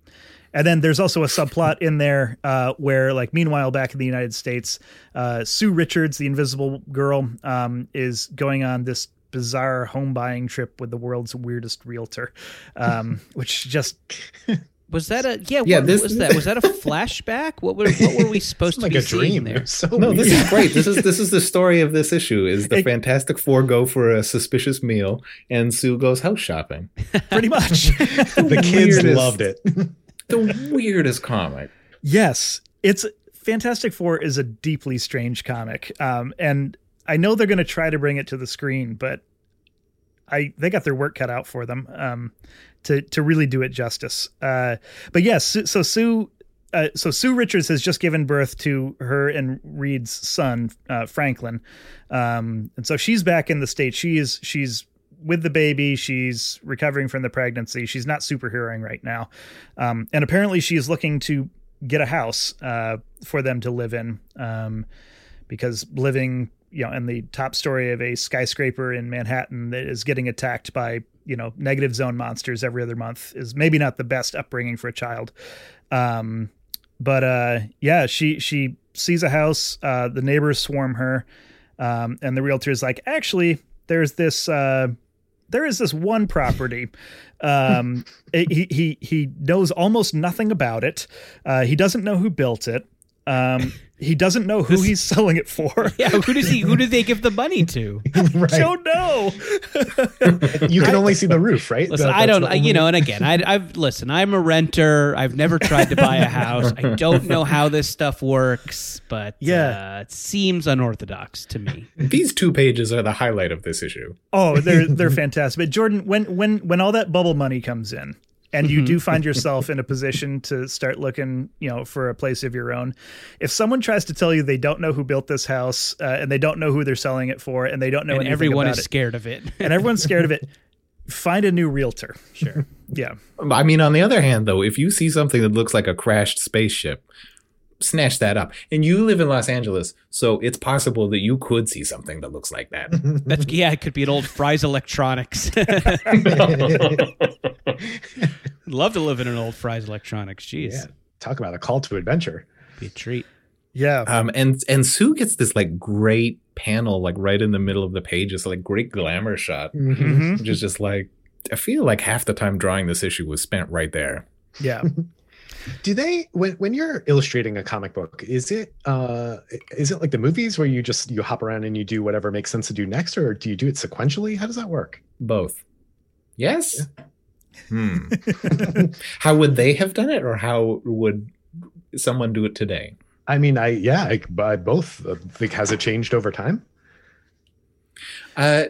and then there's also a subplot in there uh, where, like, meanwhile, back in the United States, uh, Sue Richards, the invisible girl, um, is going on this bizarre home buying trip with the world's weirdest realtor, um, which just was that a yeah? Yeah, what this, was that was that a flashback? What were what were we supposed like to be a dream there? So no, weird. this is great. This is this is the story of this issue. Is the Fantastic Four go for a suspicious meal, and Sue goes house shopping. Pretty much, the kids weirdest, loved it. the weirdest comic. Yes, it's Fantastic Four is a deeply strange comic, um, and I know they're going to try to bring it to the screen, but I they got their work cut out for them. Um, to to really do it justice. Uh, but yes, so Sue. Uh, so Sue Richards has just given birth to her and Reed's son, uh, Franklin, um, and so she's back in the state. She is she's with the baby. She's recovering from the pregnancy. She's not superheroing right now, um, and apparently she is looking to get a house uh, for them to live in um, because living you know and the top story of a skyscraper in Manhattan that is getting attacked by you know negative zone monsters every other month is maybe not the best upbringing for a child. Um but uh yeah she she sees a house uh the neighbors swarm her um and the realtor is like actually there's this uh there is this one property. Um it, he he he knows almost nothing about it. Uh he doesn't know who built it um he doesn't know who he's selling it for. Yeah, who does he? Who do they give the money to? right. I don't know. you can only see the roof, right? Listen, that, I don't. Only... You know, and again, I, I've listen. I'm a renter. I've never tried to buy a house. I don't know how this stuff works, but yeah, uh, it seems unorthodox to me. These two pages are the highlight of this issue. Oh, they're they're fantastic. But Jordan, when when when all that bubble money comes in, and you do mm-hmm. find yourself in a position to start looking, you know, for a place of your own. If someone tries to tell you they don't know who built this house uh, and they don't know who they're selling it for and they don't know and everyone is it, scared of it and everyone's scared of it, find a new realtor. Sure. Yeah. I mean, on the other hand, though, if you see something that looks like a crashed spaceship, snatch that up. And you live in Los Angeles, so it's possible that you could see something that looks like that. That's, yeah, it could be an old Fry's Electronics. Love to live in an old Fry's Electronics. Jeez. Yeah. Talk about a call to adventure. Be a treat. Yeah. Um, and and Sue gets this like great panel like right in the middle of the page. It's like great glamour shot, mm-hmm. which is just like I feel like half the time drawing this issue was spent right there. Yeah. do they when when you're illustrating a comic book is it uh is it like the movies where you just you hop around and you do whatever makes sense to do next or do you do it sequentially? How does that work? Both. Yes. Yeah. hmm. How would they have done it or how would someone do it today? I mean i yeah i, I both uh, think has it changed over time? Uh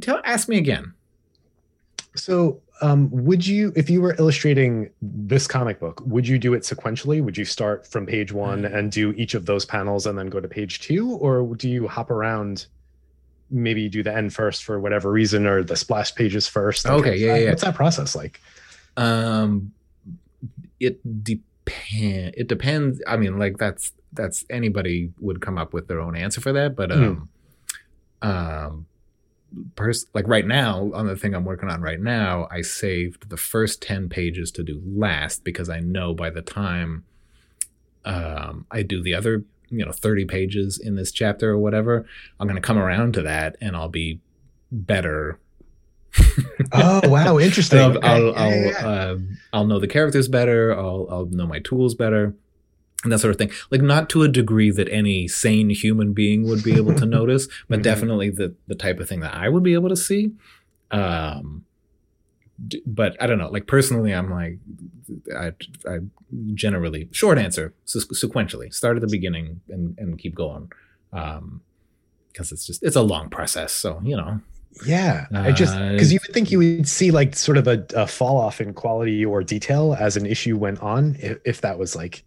tell ask me again. So um, would you if you were illustrating this comic book would you do it sequentially would you start from page one mm. and do each of those panels and then go to page two or do you hop around maybe do the end first for whatever reason or the splash pages first okay yeah, yeah what's that process like um it depends it depends i mean like that's that's anybody would come up with their own answer for that but hmm. um mm. um pers- like right now on the thing I'm working on right now, I saved the first 10 pages to do last because I know by the time um, I do the other, you know, 30 pages in this chapter or whatever, I'm going to come around to that and I'll be better oh wow, interesting. I'll Okay. I'll Yeah, I'll, yeah, um, I'll know the characters better. I'll I'll know my tools better, and that sort of thing. Like not to a degree that any sane human being would be able to notice, but Mhm. definitely the the type of thing that I would be able to see. Um, d- but I don't know. Like personally, I'm like, I I generally short answer se- sequentially start at the beginning and and keep going. Um, because it's just it's a long process. So you know, Yeah, I just Uh, because you would think you would see like sort of a, a fall off in quality or detail as an issue went on, if, if that was like,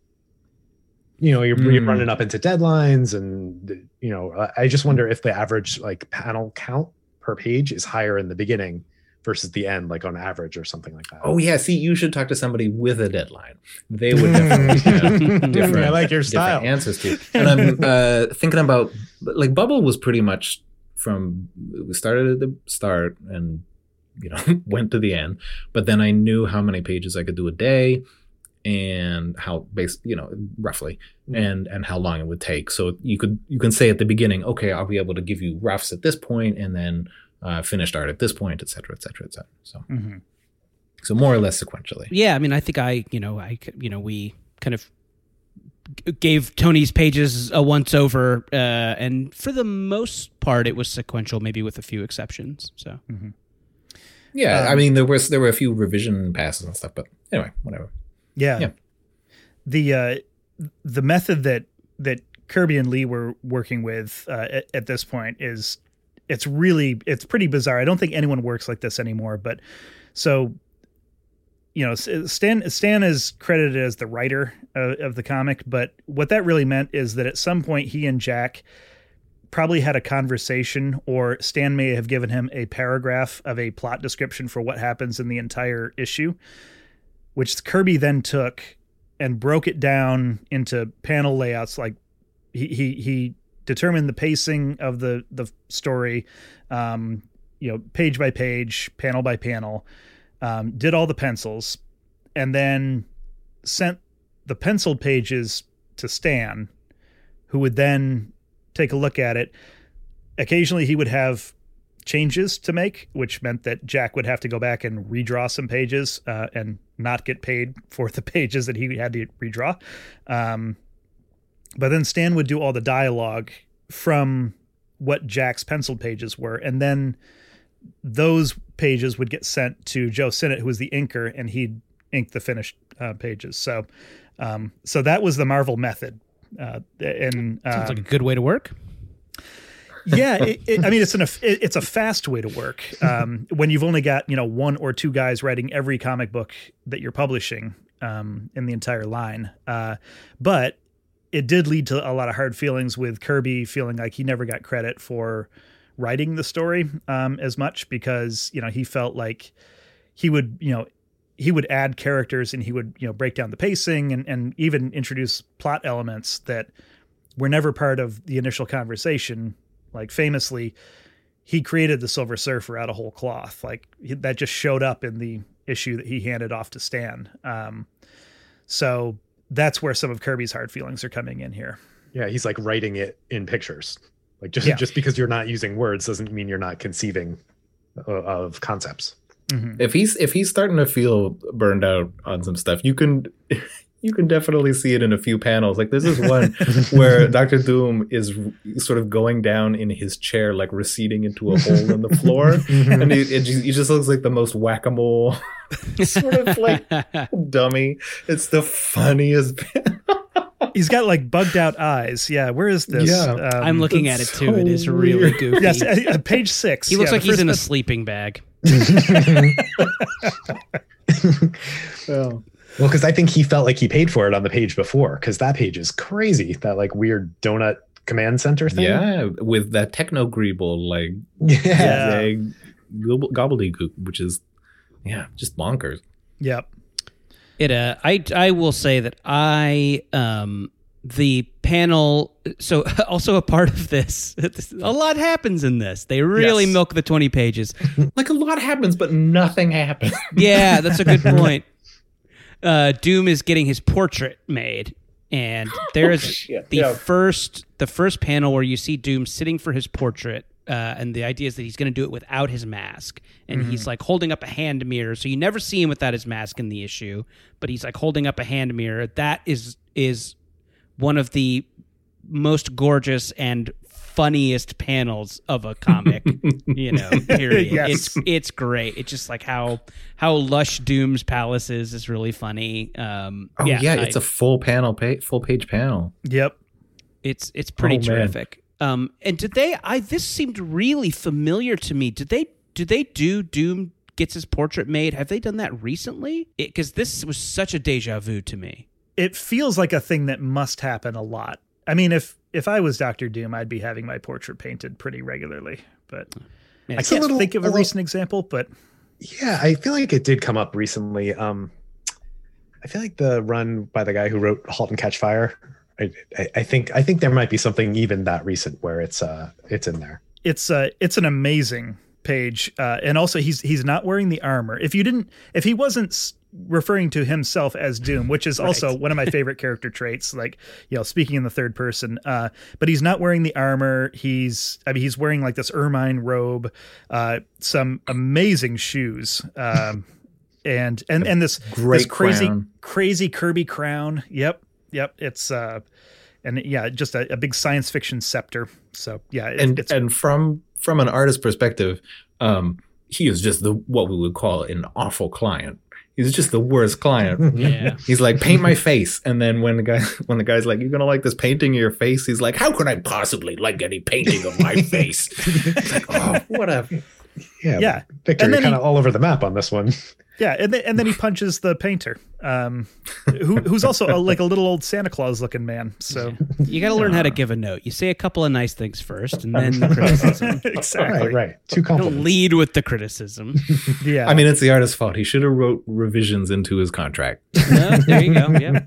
you know, you're, you're Mm. running up into deadlines, and you know, I- I just wonder if the average like panel count per page is higher in the beginning versus the end, like on average or something like that. Oh yeah, see, you should talk to somebody with a deadline. They would definitely have different. I like your style. answers to. it. And I'm uh, thinking about like Bubble was pretty much from we started at the start and you know went to the end, but then I knew how many pages I could do a day and how base you know roughly Mm. and and how long it would take so you could you can say at the beginning okay i'll be able to give you roughs at this point and then uh, finished art at this point et cetera et cetera et cetera so Mhm. so more or less sequentially Yeah, I mean, I think I, you know, I, you know, we kind of gave Tony's pages a once over, uh, and for the most part, it was sequential, maybe with a few exceptions. So Yeah, I Um, mean there was there were a few revision passes and stuff, but anyway, whatever. Yeah. Yeah. The uh, the method that that Kirby and Lee were working with uh, at, at this point is it's really it's pretty bizarre. I don't think anyone works like this anymore. But so you know, Stan Stan is credited as the writer of, of the comic, but what that really meant is that at some point he and Jack probably had a conversation or Stan may have given him a paragraph of a plot description for what happens in the entire issue which Kirby then took and broke it down into panel layouts. Like he he, he determined the pacing of the the story, um, you know, page by page, panel by panel. Um, did all the pencils, and then sent the penciled pages to Stan, who would then take a look at it. Occasionally, he would have changes to make, which meant that Jack would have to go back and redraw some pages uh, and not get paid for the pages that he had to redraw. Um, but then Stan would do all the dialogue from what Jack's penciled pages were, and then those pages would get sent to Joe Sinnott, who was the inker, and he'd ink the finished uh, pages. So, um, so that was the Marvel method. Uh, and sounds um, like a good way to work. Yeah, it, it, I mean it's an it, it's a fast way to work um, when you've only got you know one or two guys writing every comic book that you're publishing um, in the entire line. Uh, but it did lead to a lot of hard feelings with Kirby feeling like he never got credit for writing the story um, as much because you know he felt like he would you know he would add characters and he would you know break down the pacing and and even introduce plot elements that were never part of the initial conversation like famously, he created the Silver Surfer out of whole cloth. Like that just showed up in the issue that he handed off to Stan. Um, so that's where some of Kirby's hard feelings are coming in here. Yeah, he's like writing it in pictures. Like just Yeah. just because you're not using words doesn't mean you're not conceiving uh, of concepts. Mhm. If he's if he's starting to feel burned out on some stuff, you can you can definitely see it in a few panels. Like this is one where Doctor Doom is r- sort of going down in his chair, like receding into a hole in the floor, and he, just, he just looks like the most whack a mole sort of like dummy. It's the funniest. He's got like bugged out eyes. Yeah, where is this? Yeah. Um, I'm looking at it that's too. it is really weird. goofy. Yes, uh, uh, page six. he looks Yeah, like he's in a sleeping bag. Well, because I think he felt like he paid for it on the page before, because that page is crazy. That like weird donut command center thing. Yeah, with that techno greeble like Yeah. Yeah. gobble- gobbledygook, which is yeah, just bonkers. Yep. It uh I I will say that I um the panel so also a part of this a lot happens in this. They really Yes. milk the 20 pages. Like a lot happens, but nothing happens. Yeah, that's a good point. Uh Doom is getting his portrait made and there is the Yeah. first the first panel where you see Doom sitting for his portrait uh, and the idea is that he's going to do it without his mask, and Mm-hmm. he's like holding up a hand mirror, so you never see him without his mask in the issue, but he's like holding up a hand mirror. That is is one of the most gorgeous and funniest panels of a comic, you know. Period. Yes. It's it's great. It's just like how how lush Doom's palace is is really funny. Um, Oh yeah, I- it's a full panel, pa- full page panel. Yep. it's it's pretty Oh, man. terrific. Um, and did they? I this seemed really familiar to me. Did they? Did they do Doom gets his portrait made? Have they done that recently? Because this was such a deja vu to me. It feels like a thing that must happen a lot. I mean, if if I was Doctor Doom, I'd be having my portrait painted pretty regularly. But Man, I can't little- think of a a little- recent example. But Yeah, I feel like it did come up recently. Um, I feel like the run by the guy who wrote *Halt and Catch Fire*. I, I, I think I think there might be something even that recent where it's uh it's in there. it's uh it's an amazing page uh and also he's he's not wearing the armor if you didn't if he wasn't referring to himself as doom which is also one of my favorite character traits like you know speaking in the third person uh but he's not wearing the armor he's i mean he's wearing like this ermine robe uh some amazing shoes um and and and this Great this crazy crown. crazy kirby crown yep yep it's uh and yeah just a, a big science fiction scepter so yeah it- and it's and from from an artist perspective, um, he is just the what we would call an awful client. He's just the worst client. Yeah. He's like, paint my face, and then when the guy when the guy's like, you're gonna like this painting of your face, he's like, how could I possibly like any painting of my face? it's like, oh, what a Yeah, Yeah. Victor, And you're then kind he- of all over the map on this one. Yeah, and then, and then he punches the painter, um, who, who's also a, like a little old Santa Claus looking man. So You got to learn how to give a note. You say a couple of nice things first, and then the criticism. exactly, Right, right. Two Don't compliments. lead with the criticism. yeah. I mean, it's the artist's fault. He should have wrote revisions into his contract. No, there you go. Yeah.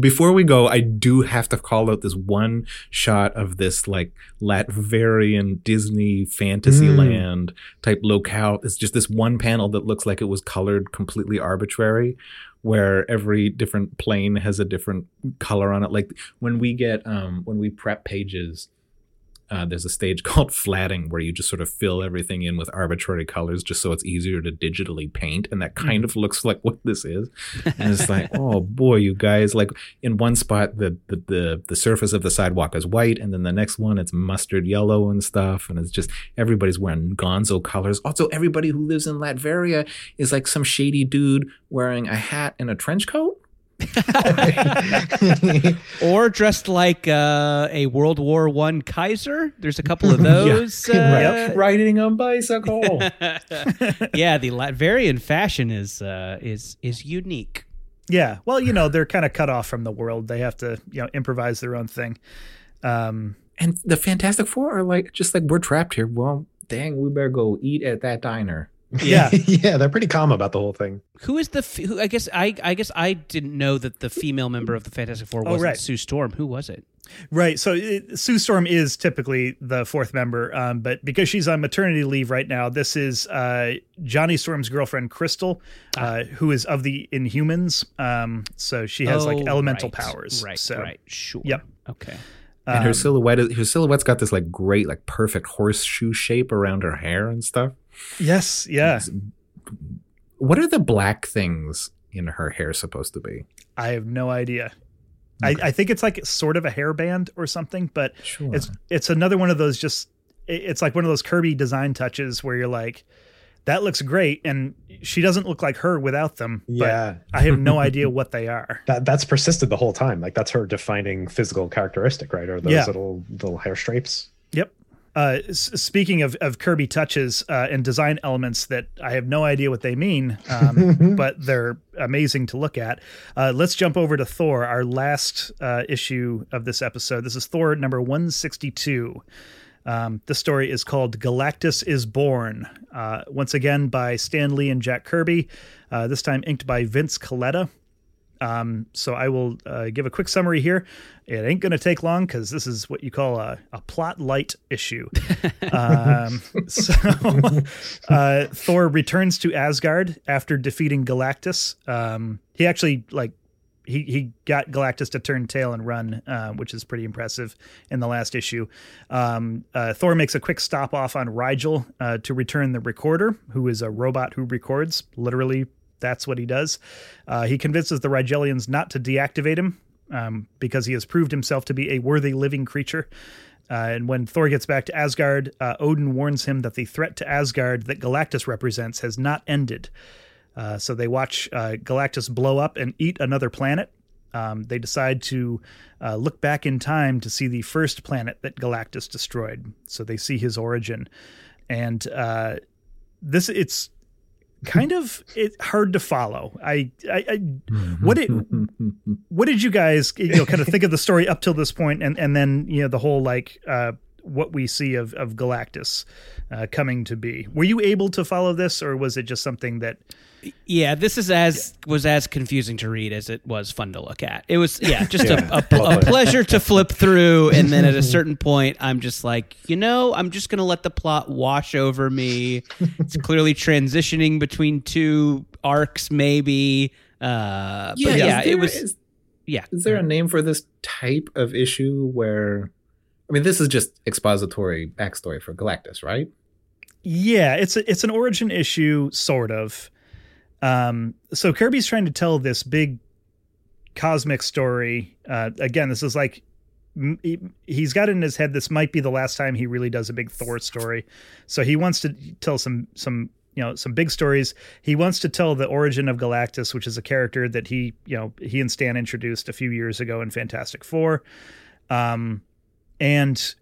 Before we go, I do have to call out this one shot of this like Latverian Disney Fantasyland type locale. It's just this one panel that looks like it was colored completely arbitrary, where every different plane has a different color on it. Like when we get um when we prep pages, uh, there's a stage called flatting where you just sort of fill everything in with arbitrary colors just so it's easier to digitally paint and that kind of looks like what this is. And it's like oh boy you guys like in one spot the, the the the surface of the sidewalk is white and then the next one it's mustard yellow and stuff and it's just everybody's wearing gonzo colors. Also everybody who lives in latveria is like some shady dude wearing a hat and a trench coat Or dressed like uh, a World War One Kaiser. There's a couple of those. uh, riding on bicycle yeah, the Latverian fashion is uh, is is unique. yeah. Well, you know, they're kind of cut off from the world. They have to, you know, improvise their own thing. Um, and the fantastic four are like just like we're trapped here well dang we better go eat at that diner yeah. yeah, they're pretty calm about the whole thing. Who is the? F- who, I guess I I guess I didn't know that the female member of the Fantastic Four wasn't right. Sue Storm. Who was it? Right. So it, Sue Storm is typically the fourth member, um, but because she's on maternity leave right now, this is uh, Johnny Storm's girlfriend, Crystal, uh, who is of the Inhumans. Um, so she has like Oh, elemental right, powers. Right. So, right. Sure. Yep. Okay. and her um, silhouette her silhouette's got this like great like perfect horseshoe shape around her hair and stuff Yes. Yeah. What are the black things in her hair supposed to be I have no idea. I, I think it's like sort of a hairband or something, but sure it's it's another one of those just it's like one of those Kirby design touches where you're like, that looks great, and she doesn't look like her without them. Yeah. but I have no idea what they are. That that's persisted the whole time. Like that's her defining physical characteristic, right? Or those Yeah. little little hair stripes. Yep. Uh, speaking of, of Kirby touches uh, and design elements that I have no idea what they mean, um, but they're amazing to look at. Uh, let's jump over to Thor, our last uh, issue of this episode. This is Thor number 162. Um, this story is called Galactus is Born, uh, once again by Stan Lee and Jack Kirby, uh, this time inked by Vince Colletta. Um, so I will uh, give a quick summary here. It ain't going to take long because this is what you call a, a plot light issue. um, so uh, Thor returns to Asgard after defeating Galactus. Um, he actually like he he got Galactus to turn tail and run, uh, which is pretty impressive in the last issue. Um, uh, Thor makes a quick stop off on Rigel uh, to return the recorder, who is a robot who records. Literally, that's what he does. Uh, he convinces the Rigellians not to deactivate him um, because he has proved himself to be a worthy living creature. Uh, and when Thor gets back to Asgard, uh, Odin warns him that the threat to Asgard that Galactus represents has not ended. Uh, so they watch uh, Galactus blow up and eat another planet. Um, they decide to uh, look back in time to see the first planet that Galactus destroyed. So they see his origin, and this it's kind of it, hard to follow. I, I, I what did what did you guys you know kind of think of the story up till this point, and and then you know the whole like uh, what we see of of Galactus uh, coming to be. Were you able to follow this, or was it just something that? Yeah, this is as yeah. was as confusing to read as it was fun to look at. It was yeah, just yeah. A, a, a, pleasure to flip through, and then at a certain point, I'm just like, you know, I'm just gonna let the plot wash over me. It's clearly transitioning between two arcs, maybe. Uh, yeah, yeah, there, it was. Is, yeah, is there a name for this type of issue where? I mean, this is just expository backstory for Galactus, right? Yeah, it's a, it's an origin issue, sort of. Um, so Kirby's trying to tell this big cosmic story. Uh, again, this is like he, he's got in his head this might be the last time he really does a big Thor story. So he wants to tell some some you know some big stories. He wants to tell the origin of Galactus, which is a character that he you know he and Stan introduced a few years ago in Fantastic Four. Um, and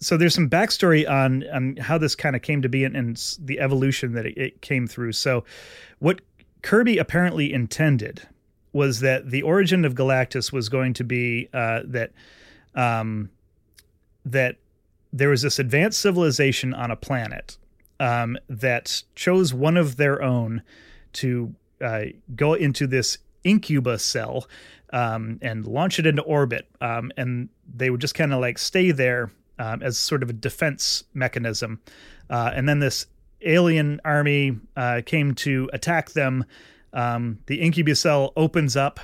so there's some backstory on on how this kind of came to be and, and the evolution that it, it, came through. So, what Kirby apparently intended was that the origin of Galactus was going to be uh, that um, that there was this advanced civilization on a planet um, that chose one of their own to uh, go into this incubus cell um, and launch it into orbit, um, and they would just kind of like stay there um, as sort of a defense mechanism. Uh, and then this alien army uh, came to attack them. Um, the incubus cell opens up.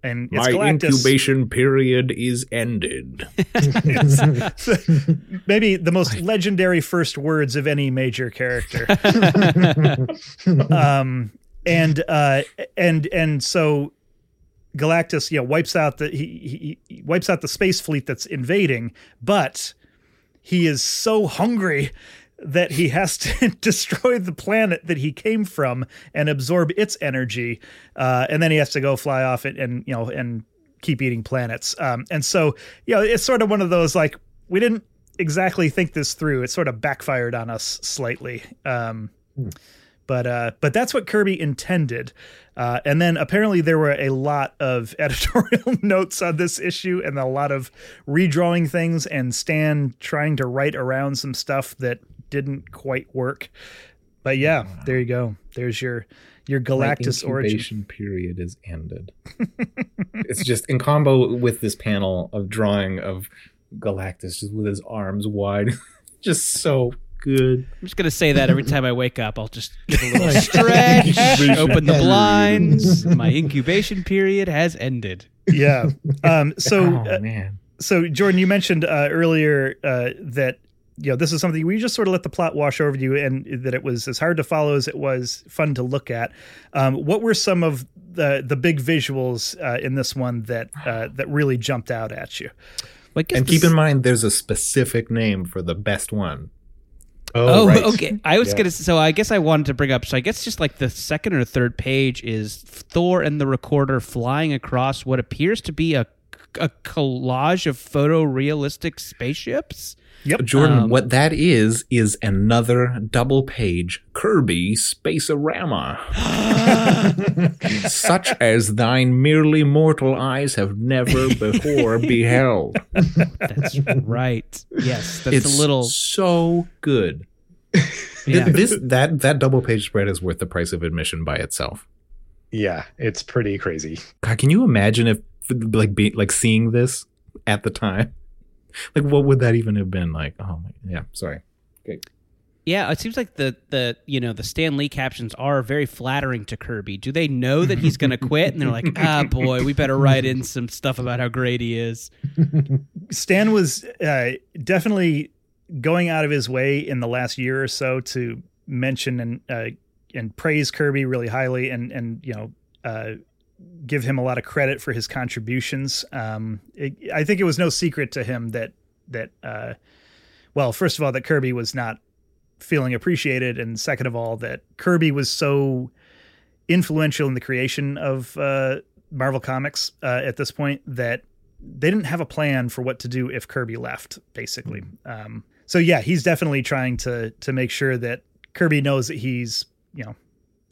And my Galactus. incubation period is ended. maybe the most legendary first words of any major character. um, and uh, and and so Galactus, know, wipes out the he, he wipes out the space fleet that's invading, but he is so hungry that he has to destroy the planet that he came from and absorb its energy, uh, and then he has to go fly off and, and you know and keep eating planets. Um, and so you know, it's sort of one of those like we didn't exactly think this through. It sort of backfired on us slightly. Um, hmm. But uh, but that's what Kirby intended. Uh, and then apparently there were a lot of editorial notes on this issue and a lot of redrawing things and Stan trying to write around some stuff that didn't quite work. But yeah, wow. there you go. There's your your Galactus My origin period is ended. it's just in combo with this panel of drawing of Galactus just with his arms wide, just so good. I'm just gonna say that every time I wake up, I'll just give a little stretch, open the blinds. My incubation period has ended. Yeah. Um, so, oh, uh, so Jordan, you mentioned uh, earlier uh, that you know this is something we just sort of let the plot wash over you, and that it was as hard to follow as it was fun to look at. Um, what were some of the the big visuals uh, in this one that uh, that really jumped out at you? and keep in mind, there's a specific name for the best one. Oh, oh right. okay. I was yeah. gonna. So I guess I wanted to bring up. So I guess just like the second or third page is Thor and the Recorder flying across what appears to be a a collage of photorealistic spaceships. Yep. Jordan, um, what that is is another double page Kirby Spacerama. Such as thine merely mortal eyes have never before beheld. That's right. Yes, that's it's a little so good. Yeah. This that that double page spread is worth the price of admission by itself. Yeah, it's pretty crazy. God, can you imagine if like be like seeing this at the time? Like what would that even have been like? Oh my, yeah. Sorry. Okay. Yeah, it seems like the the you know the Stan Lee captions are very flattering to Kirby. Do they know that he's going to quit? And they're like, ah, boy, we better write in some stuff about how great he is. Stan was uh, definitely going out of his way in the last year or so to mention and uh, and praise Kirby really highly, and and you know. Uh, give him a lot of credit for his contributions. Um, it, I think it was no secret to him that that uh, well, first of all, that Kirby was not feeling appreciated, and second of all, that Kirby was so influential in the creation of uh, Marvel Comics uh, at this point that they didn't have a plan for what to do if Kirby left, basically. Mm. Um, so yeah, he's definitely trying to to make sure that Kirby knows that he's you know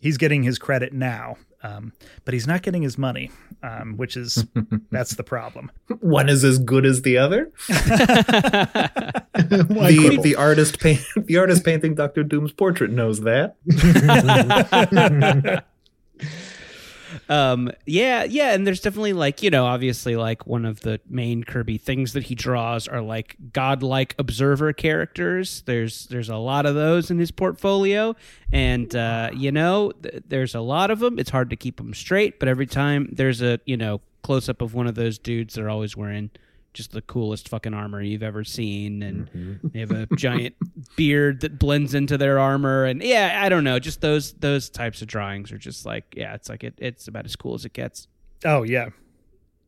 he's getting his credit now um, but he's not getting his money, um, which is that's the problem. One is as good as the other. the, the artist paint the artist painting Doctor Doom's portrait knows that. Um yeah yeah and there's definitely like you know obviously like one of the main kirby things that he draws are like godlike observer characters. There's there's a lot of those in his portfolio and uh you know th- there's a lot of them it's hard to keep them straight but every time there's a you know close up of one of those dudes they're always wearing just the coolest fucking armor you've ever seen, and mm-hmm. they have a giant beard that blends into their armor, and yeah, I don't know, just those those types of drawings are just like yeah, it's like it, it's about as cool as it gets. Oh yeah,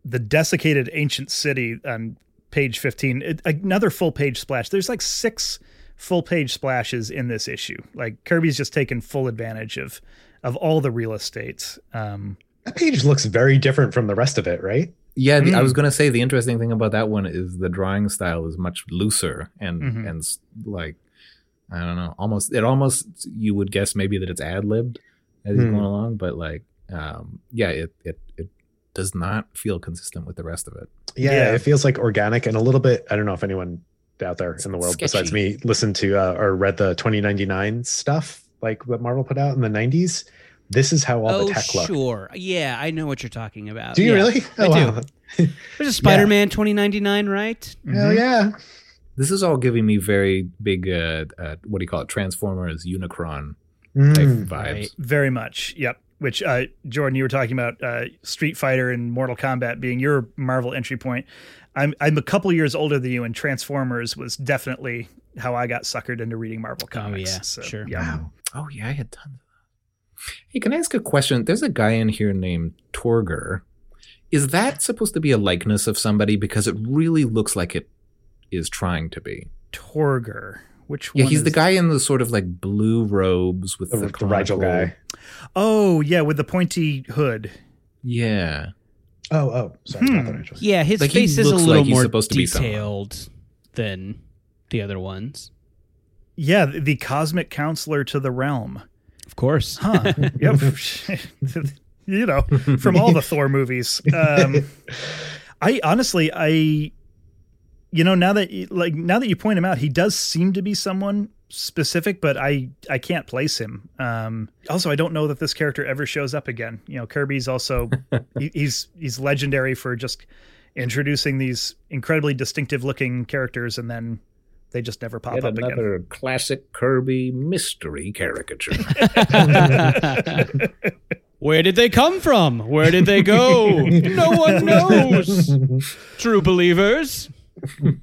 the desiccated ancient city on page fifteen, it, another full page splash. There's like six full page splashes in this issue. Like Kirby's just taken full advantage of of all the real estate. Um, that page looks very different from the rest of it, right? Yeah, mm. I was mm. gonna say the interesting thing about that one is the drawing style is much looser and mm-hmm. and like I don't know, almost it almost you would guess maybe that it's ad libbed as mm. he's going along, but like um, yeah, it it it does not feel consistent with the rest of it. Yeah, yeah. it feels like organic and a little bit. I don't know if anyone out there in the world Sketchy. besides me listened to uh, or read the 2099 stuff like what Marvel put out in the 90s this is how all oh, the tech look. Sure. Yeah, I know what you're talking about. Do you yeah, really? Oh, I wow. do. There's a Spider-Man yeah. 2099, right? Hell mm-hmm. yeah. This is all giving me very big uh, uh, what do you call it? Transformers Unicron mm. vibes. Right. Very much. Yep. Which uh, Jordan, you were talking about uh, Street Fighter and Mortal Kombat being your Marvel entry point. I'm I'm a couple years older than you, and Transformers was definitely how I got suckered into reading Marvel comics. Oh yeah, so, sure. Yeah. Wow. Oh yeah, I had tons Hey, can I ask a question? There's a guy in here named Torgr. Is that supposed to be a likeness of somebody? Because it really looks like it is trying to be. Torgr. Which yeah, he's the guy in the sort of like blue robes with the, the, the Rigel guy. Oh yeah, with the pointy hood. Yeah. Oh oh, sorry. Hmm. Yeah, his like face is a little like more detailed than the other ones. Yeah, the cosmic counselor to the realm course. Huh. yep. you know, from all the Thor movies. Um, I honestly, I, you know, now that like now that you point him out, he does seem to be someone specific, but I I can't place him. Um, also, I don't know that this character ever shows up again. You know, Kirby's also he, he's he's legendary for just introducing these incredibly distinctive looking characters and then they just never pop Yet up another again. classic Kirby mystery caricature. Where did they come from? Where did they go? no one knows. True believers.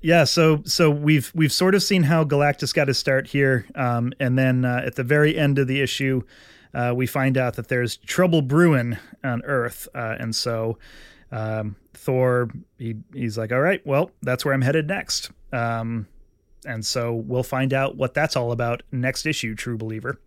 yeah, so so we've we've sort of seen how Galactus got his start here, um, and then uh, at the very end of the issue, uh, we find out that there's trouble brewing on Earth, uh, and so um, Thor he he's like, all right, well, that's where I'm headed next. Um, and so we'll find out what that's all about next issue, True Believer.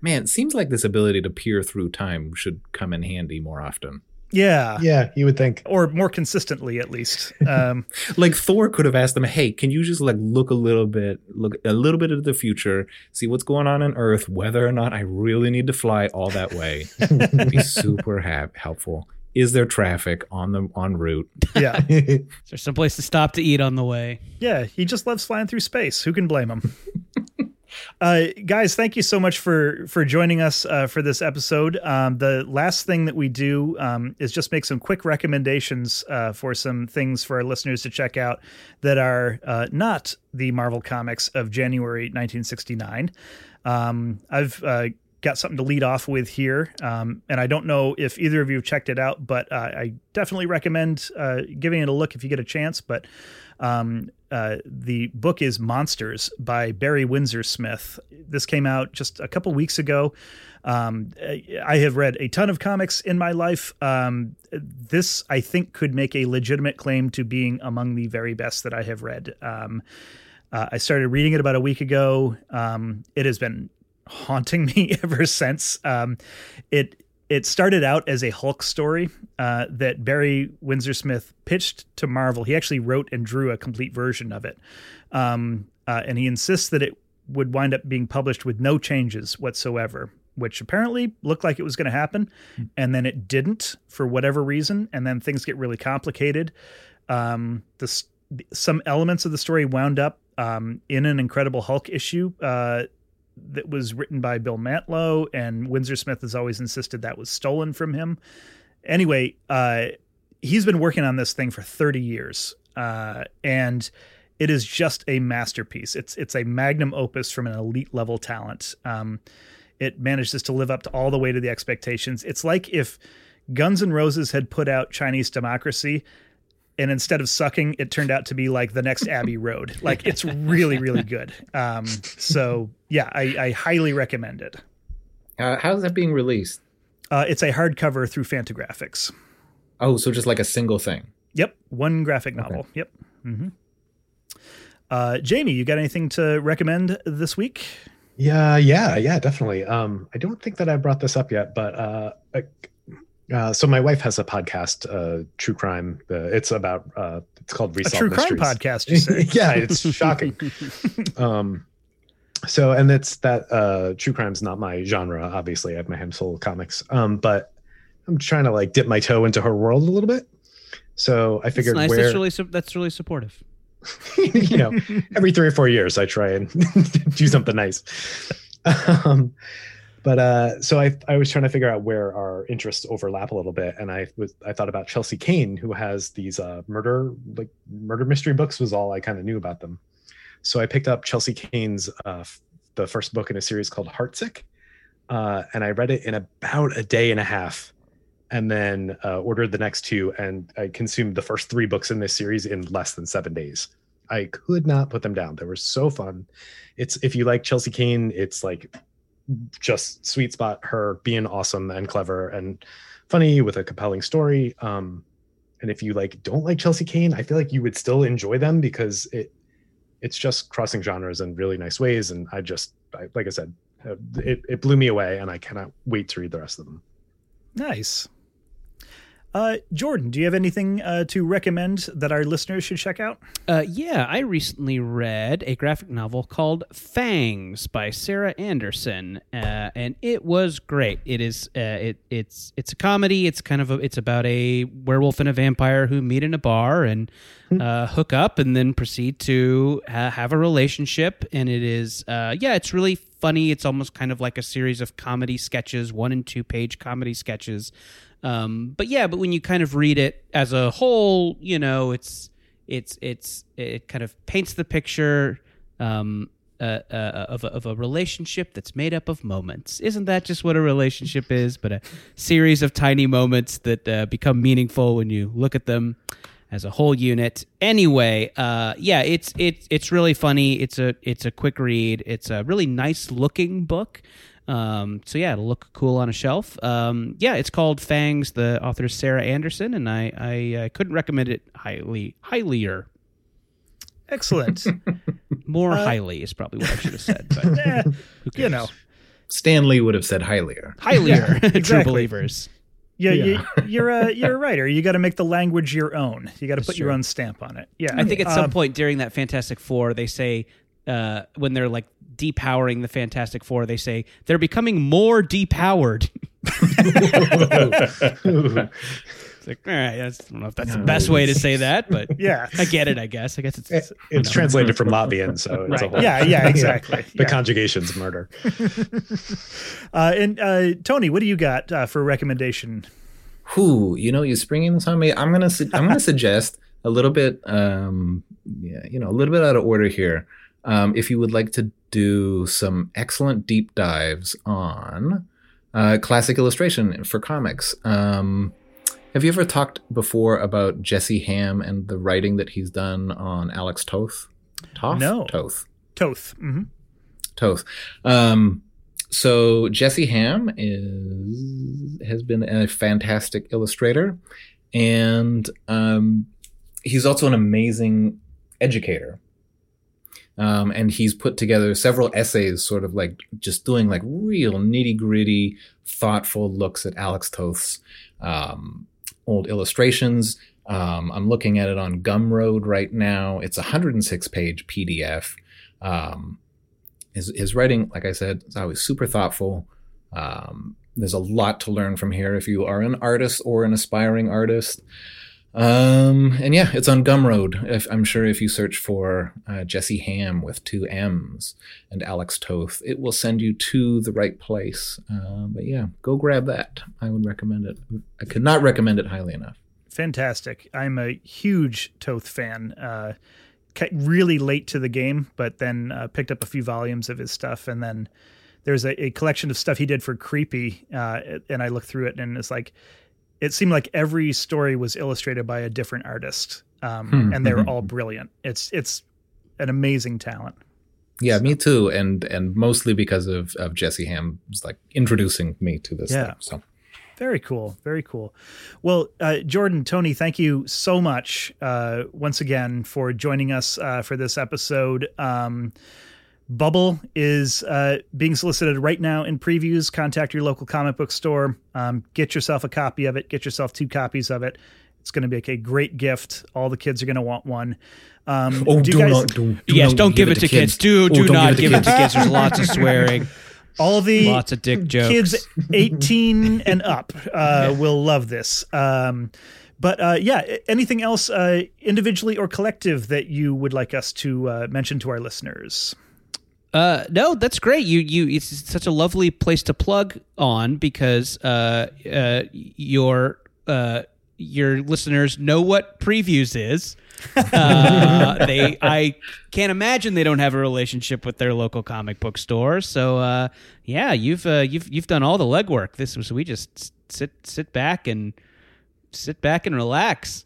Man, it seems like this ability to peer through time should come in handy more often. Yeah. Yeah, you would think. Or more consistently at least. Um, like Thor could have asked them, "Hey, can you just like look a little bit look a little bit into the future, see what's going on on Earth, whether or not I really need to fly all that way." be super ha- helpful is there traffic on the on route? Yeah. is there someplace to stop to eat on the way? Yeah, he just loves flying through space. Who can blame him? Uh, guys, thank you so much for for joining us uh, for this episode. Um, the last thing that we do um, is just make some quick recommendations uh, for some things for our listeners to check out that are uh, not the Marvel comics of January 1969. Um, I've uh, got something to lead off with here, um, and I don't know if either of you have checked it out, but uh, I definitely recommend giving it a look if you get a chance. But um, uh, the book is Monsters by Barry Windsor Smith. This came out just a couple weeks ago. Um, I have read a ton of comics in my life. Um, this, I think, could make a legitimate claim to being among the very best that I have read. Um, uh, I started reading it about a week ago. Um, it has been haunting me ever since. Um, it it started out as a Hulk story uh, that Barry Windsor Smith pitched to Marvel. He actually wrote and drew a complete version of it. Um, uh, and he insists that it would wind up being published with no changes whatsoever, which apparently looked like it was going to happen. And then it didn't for whatever reason. And then things get really complicated. Um, the, some elements of the story wound up um, in an Incredible Hulk issue uh, that was written by Bill Mantlo, and Windsor Smith has always insisted that was stolen from him. Anyway, uh, he's been working on this thing for 30 years, uh, and it is just a masterpiece. It's it's a magnum opus from an elite level talent. Um, it manages to live up to all the way to the expectations. It's like if Guns N' Roses had put out Chinese Democracy and instead of sucking, it turned out to be like the next Abbey Road. Like it's really, really good. Um, so yeah, I, I, highly recommend it. Uh, how's that being released? Uh, it's a hardcover through Fantagraphics. Oh, so just like a single thing. Yep, one graphic novel. Okay. Yep. Mm-hmm. Uh, Jamie, you got anything to recommend this week? Yeah, yeah, yeah, definitely. Um, I don't think that I brought this up yet, but uh, uh, so my wife has a podcast, uh, true crime. Uh, it's about uh, it's called Resolve a true Mysteries. crime podcast. yeah, it's shocking. um, so and it's that uh, true crime's not my genre. Obviously, I have my hands full of comics. Um, but I'm trying to like dip my toe into her world a little bit. So I figured that's nice. Where, that's really su- that's really supportive. you know, every three or four years, I try and do something nice. Um, but uh, so I I was trying to figure out where our interests overlap a little bit, and I was I thought about Chelsea Cain, who has these uh, murder like murder mystery books was all I kind of knew about them. So I picked up Chelsea Cain's uh, the first book in a series called Heartsick, uh, and I read it in about a day and a half, and then uh, ordered the next two, and I consumed the first three books in this series in less than seven days. I could not put them down. They were so fun. It's if you like Chelsea Cain, it's like just sweet spot her being awesome and clever and funny with a compelling story. Um, and if you like don't like Chelsea Cain, I feel like you would still enjoy them because it it's just crossing genres in really nice ways. And I just I, like I said, uh, it it blew me away, and I cannot wait to read the rest of them. Nice. Uh, Jordan, do you have anything uh, to recommend that our listeners should check out? Uh, yeah, I recently read a graphic novel called Fangs by Sarah Anderson, uh, and it was great. It is uh, it it's it's a comedy. It's kind of a, it's about a werewolf and a vampire who meet in a bar and hmm. uh, hook up, and then proceed to ha- have a relationship. And it is yeah, it's really funny. It's almost kind of like a series of comedy sketches, one and two page comedy sketches. Um, but yeah, but when you kind of read it as a whole, you know, it's it's it's it kind of paints the picture um, uh, uh, of, a, of a relationship that's made up of moments. Isn't that just what a relationship is? But a series of tiny moments that uh, become meaningful when you look at them as a whole unit. Anyway, uh, yeah, it's it's it's really funny. It's a it's a quick read. It's a really nice looking book. Um, so yeah, it'll look cool on a shelf. Um, yeah, it's called Fangs. The author is Sarah Anderson, and I I uh, couldn't recommend it highly highlier. Excellent. More uh, highly is probably what I should have said. But eh, you know, Stan Lee would have said highlier. Highlier, yeah, exactly. true believers. Yeah, yeah. You, are a you're a writer. You got to make the language your own. You got to put true. your own stamp on it. Yeah, I think at um, some point during that Fantastic Four, they say uh, when they're like depowering the Fantastic Four, they say they're becoming more depowered. like, all right, that's, I don't know if that's the best way to say that, but yeah, I get it. I guess. I guess it's it's, it's translated from Latverian, so it's right. yeah, yeah, exactly. the yeah. conjugation's murder. uh, and uh, Tony, what do you got uh, for recommendation? Who you know, you're springing this on me. I'm gonna su- I'm gonna suggest a little bit, um, yeah, you know, a little bit out of order here. Um, if you would like to do some excellent deep dives on uh, classic illustration for comics. Um, have you ever talked before about Jesse Hamm and the writing that he's done on Alex Toth? Toth? No. Toth. Toth. Mm-hmm. Toth. Um, so Jesse Hamm is has been a fantastic illustrator, and um, he's also an amazing educator. Um, and he's put together several essays, sort of like just doing like real nitty gritty, thoughtful looks at Alex Toth's um, old illustrations. Um, I'm looking at it on Gumroad right now. It's a 106 page PDF. Um, his, his writing, like I said, is always super thoughtful. Um, there's a lot to learn from here if you are an artist or an aspiring artist. Um, and yeah, it's on Gumroad. If, I'm sure if you search for uh, Jesse Hamm with two M's and Alex Toth, it will send you to the right place. Uh, but yeah, go grab that. I would recommend it. I could not recommend it highly enough. Fantastic. I'm a huge Toth fan. Uh, really late to the game, but then uh, picked up a few volumes of his stuff. And then there's a, a collection of stuff he did for Creepy. Uh, and I looked through it and it's like, it seemed like every story was illustrated by a different artist, um, hmm. and they were all brilliant. It's it's an amazing talent. Yeah, so. me too, and and mostly because of of Jesse Hamm's like introducing me to this. Yeah. Thing, so. Very cool. Very cool. Well, uh, Jordan, Tony, thank you so much uh, once again for joining us uh, for this episode. Um, Bubble is uh, being solicited right now in previews. Contact your local comic book store. Um, get yourself a copy of it. Get yourself two copies of it. It's going to be a great gift. All the kids are going to want one. Um, oh, do, do guys, not, do, do yes, don't give, give it, to kids. kids. Do, oh, do not give it to kids. There's lots of swearing. All the lots of dick jokes. Kids 18 and up uh, will love this. Um, but uh, yeah, anything else uh, individually or collective that you would like us to uh, mention to our listeners? Uh, no, that's great. You you it's such a lovely place to plug on because uh, uh, your uh, your listeners know what previews is. uh, they I can't imagine they don't have a relationship with their local comic book store. So uh, yeah, you've uh, you've you've done all the legwork. This was we just sit sit back and sit back and relax.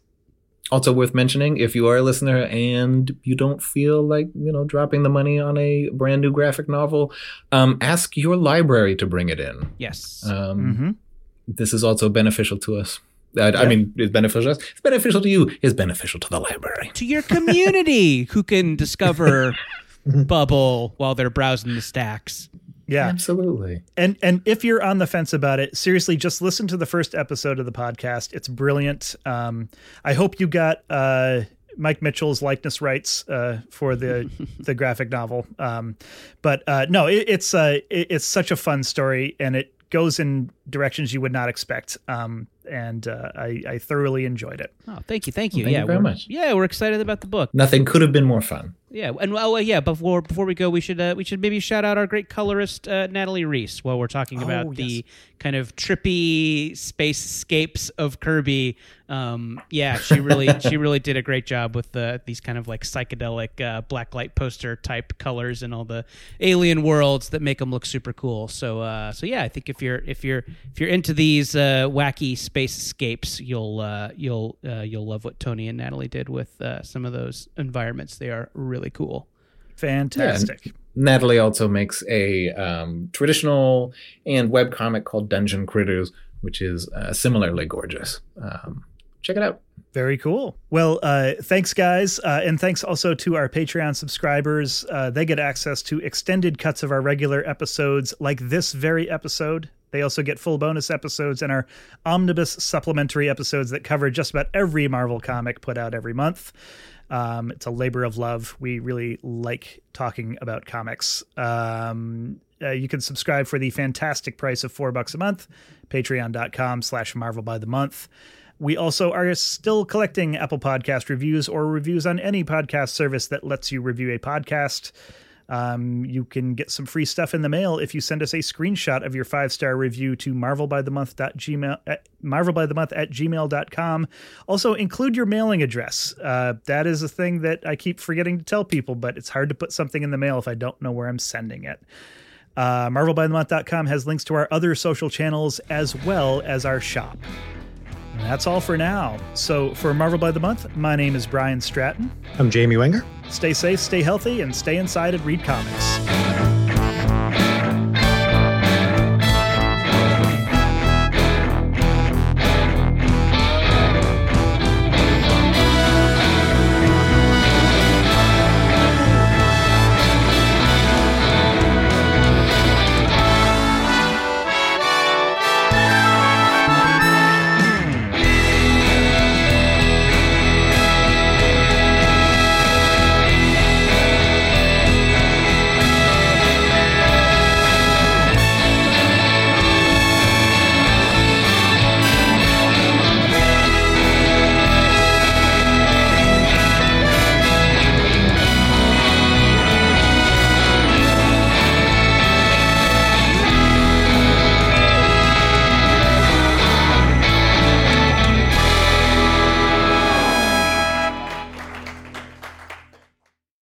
Also worth mentioning, if you are a listener and you don't feel like you know dropping the money on a brand new graphic novel, um, ask your library to bring it in. Yes, um, mm-hmm. this is also beneficial to us. I, yeah. I mean, it's beneficial to us. It's beneficial to you. It's beneficial to the library, to your community, who can discover Bubble while they're browsing the stacks. Yeah, absolutely. And and if you're on the fence about it, seriously, just listen to the first episode of the podcast. It's brilliant. Um, I hope you got uh, Mike Mitchell's likeness rights uh, for the the graphic novel. Um, but uh, no, it, it's uh, it, it's such a fun story, and it goes in directions you would not expect. Um, and uh, I, I, thoroughly enjoyed it. Oh, thank you, thank you. Well, thank yeah, you very much. Yeah, we're excited about the book. Nothing could have been more fun. Yeah, and oh yeah, before before we go, we should uh, we should maybe shout out our great colorist uh, Natalie Riess while we're talking oh, about yes. the kind of trippy spacescapes of Kirby. Um, yeah, she really she really did a great job with the these kind of like psychedelic uh, blacklight poster type colors and all the alien worlds that make them look super cool. So uh, so yeah, I think if you're if you're if you're into these uh, wacky space scapes, you'll uh, you'll you'll love what Tony and Natalie did with some of those environments. They are really really cool. Fantastic. Yeah, Natalie also makes a um, traditional and web comic called Dungeon Critters, which is uh, similarly gorgeous. Um, check it out. Very cool. Well, uh, thanks, guys. Uh, and thanks also to our Patreon subscribers. Uh, they get access to extended cuts of our regular episodes, like this very episode. They also get full bonus episodes and our omnibus supplementary episodes that cover just about every Marvel comic put out every month. Um, it's a labor of love. We really like talking about comics. Um, uh, you can subscribe for the fantastic price of four bucks a month, patreon.com slash marvel by the month. We also are still collecting Apple Podcast reviews or reviews on any podcast service that lets you review a podcast. Um, you can get some free stuff in the mail if you send us a screenshot of your five star review to marvelbythemonth.gmail marvelbythemonth at gmail.com. Also, include your mailing address. Uh, that is a thing that I keep forgetting to tell people, but it's hard to put something in the mail if I don't know where I'm sending it. Uh, marvelbythemonth.com has links to our other social channels as well as our shop. And that's all for now. So, for Marvel by the Month, my name is Brian Stratton. I'm Jamie Wenger. Stay safe, stay healthy, and stay inside and read comics.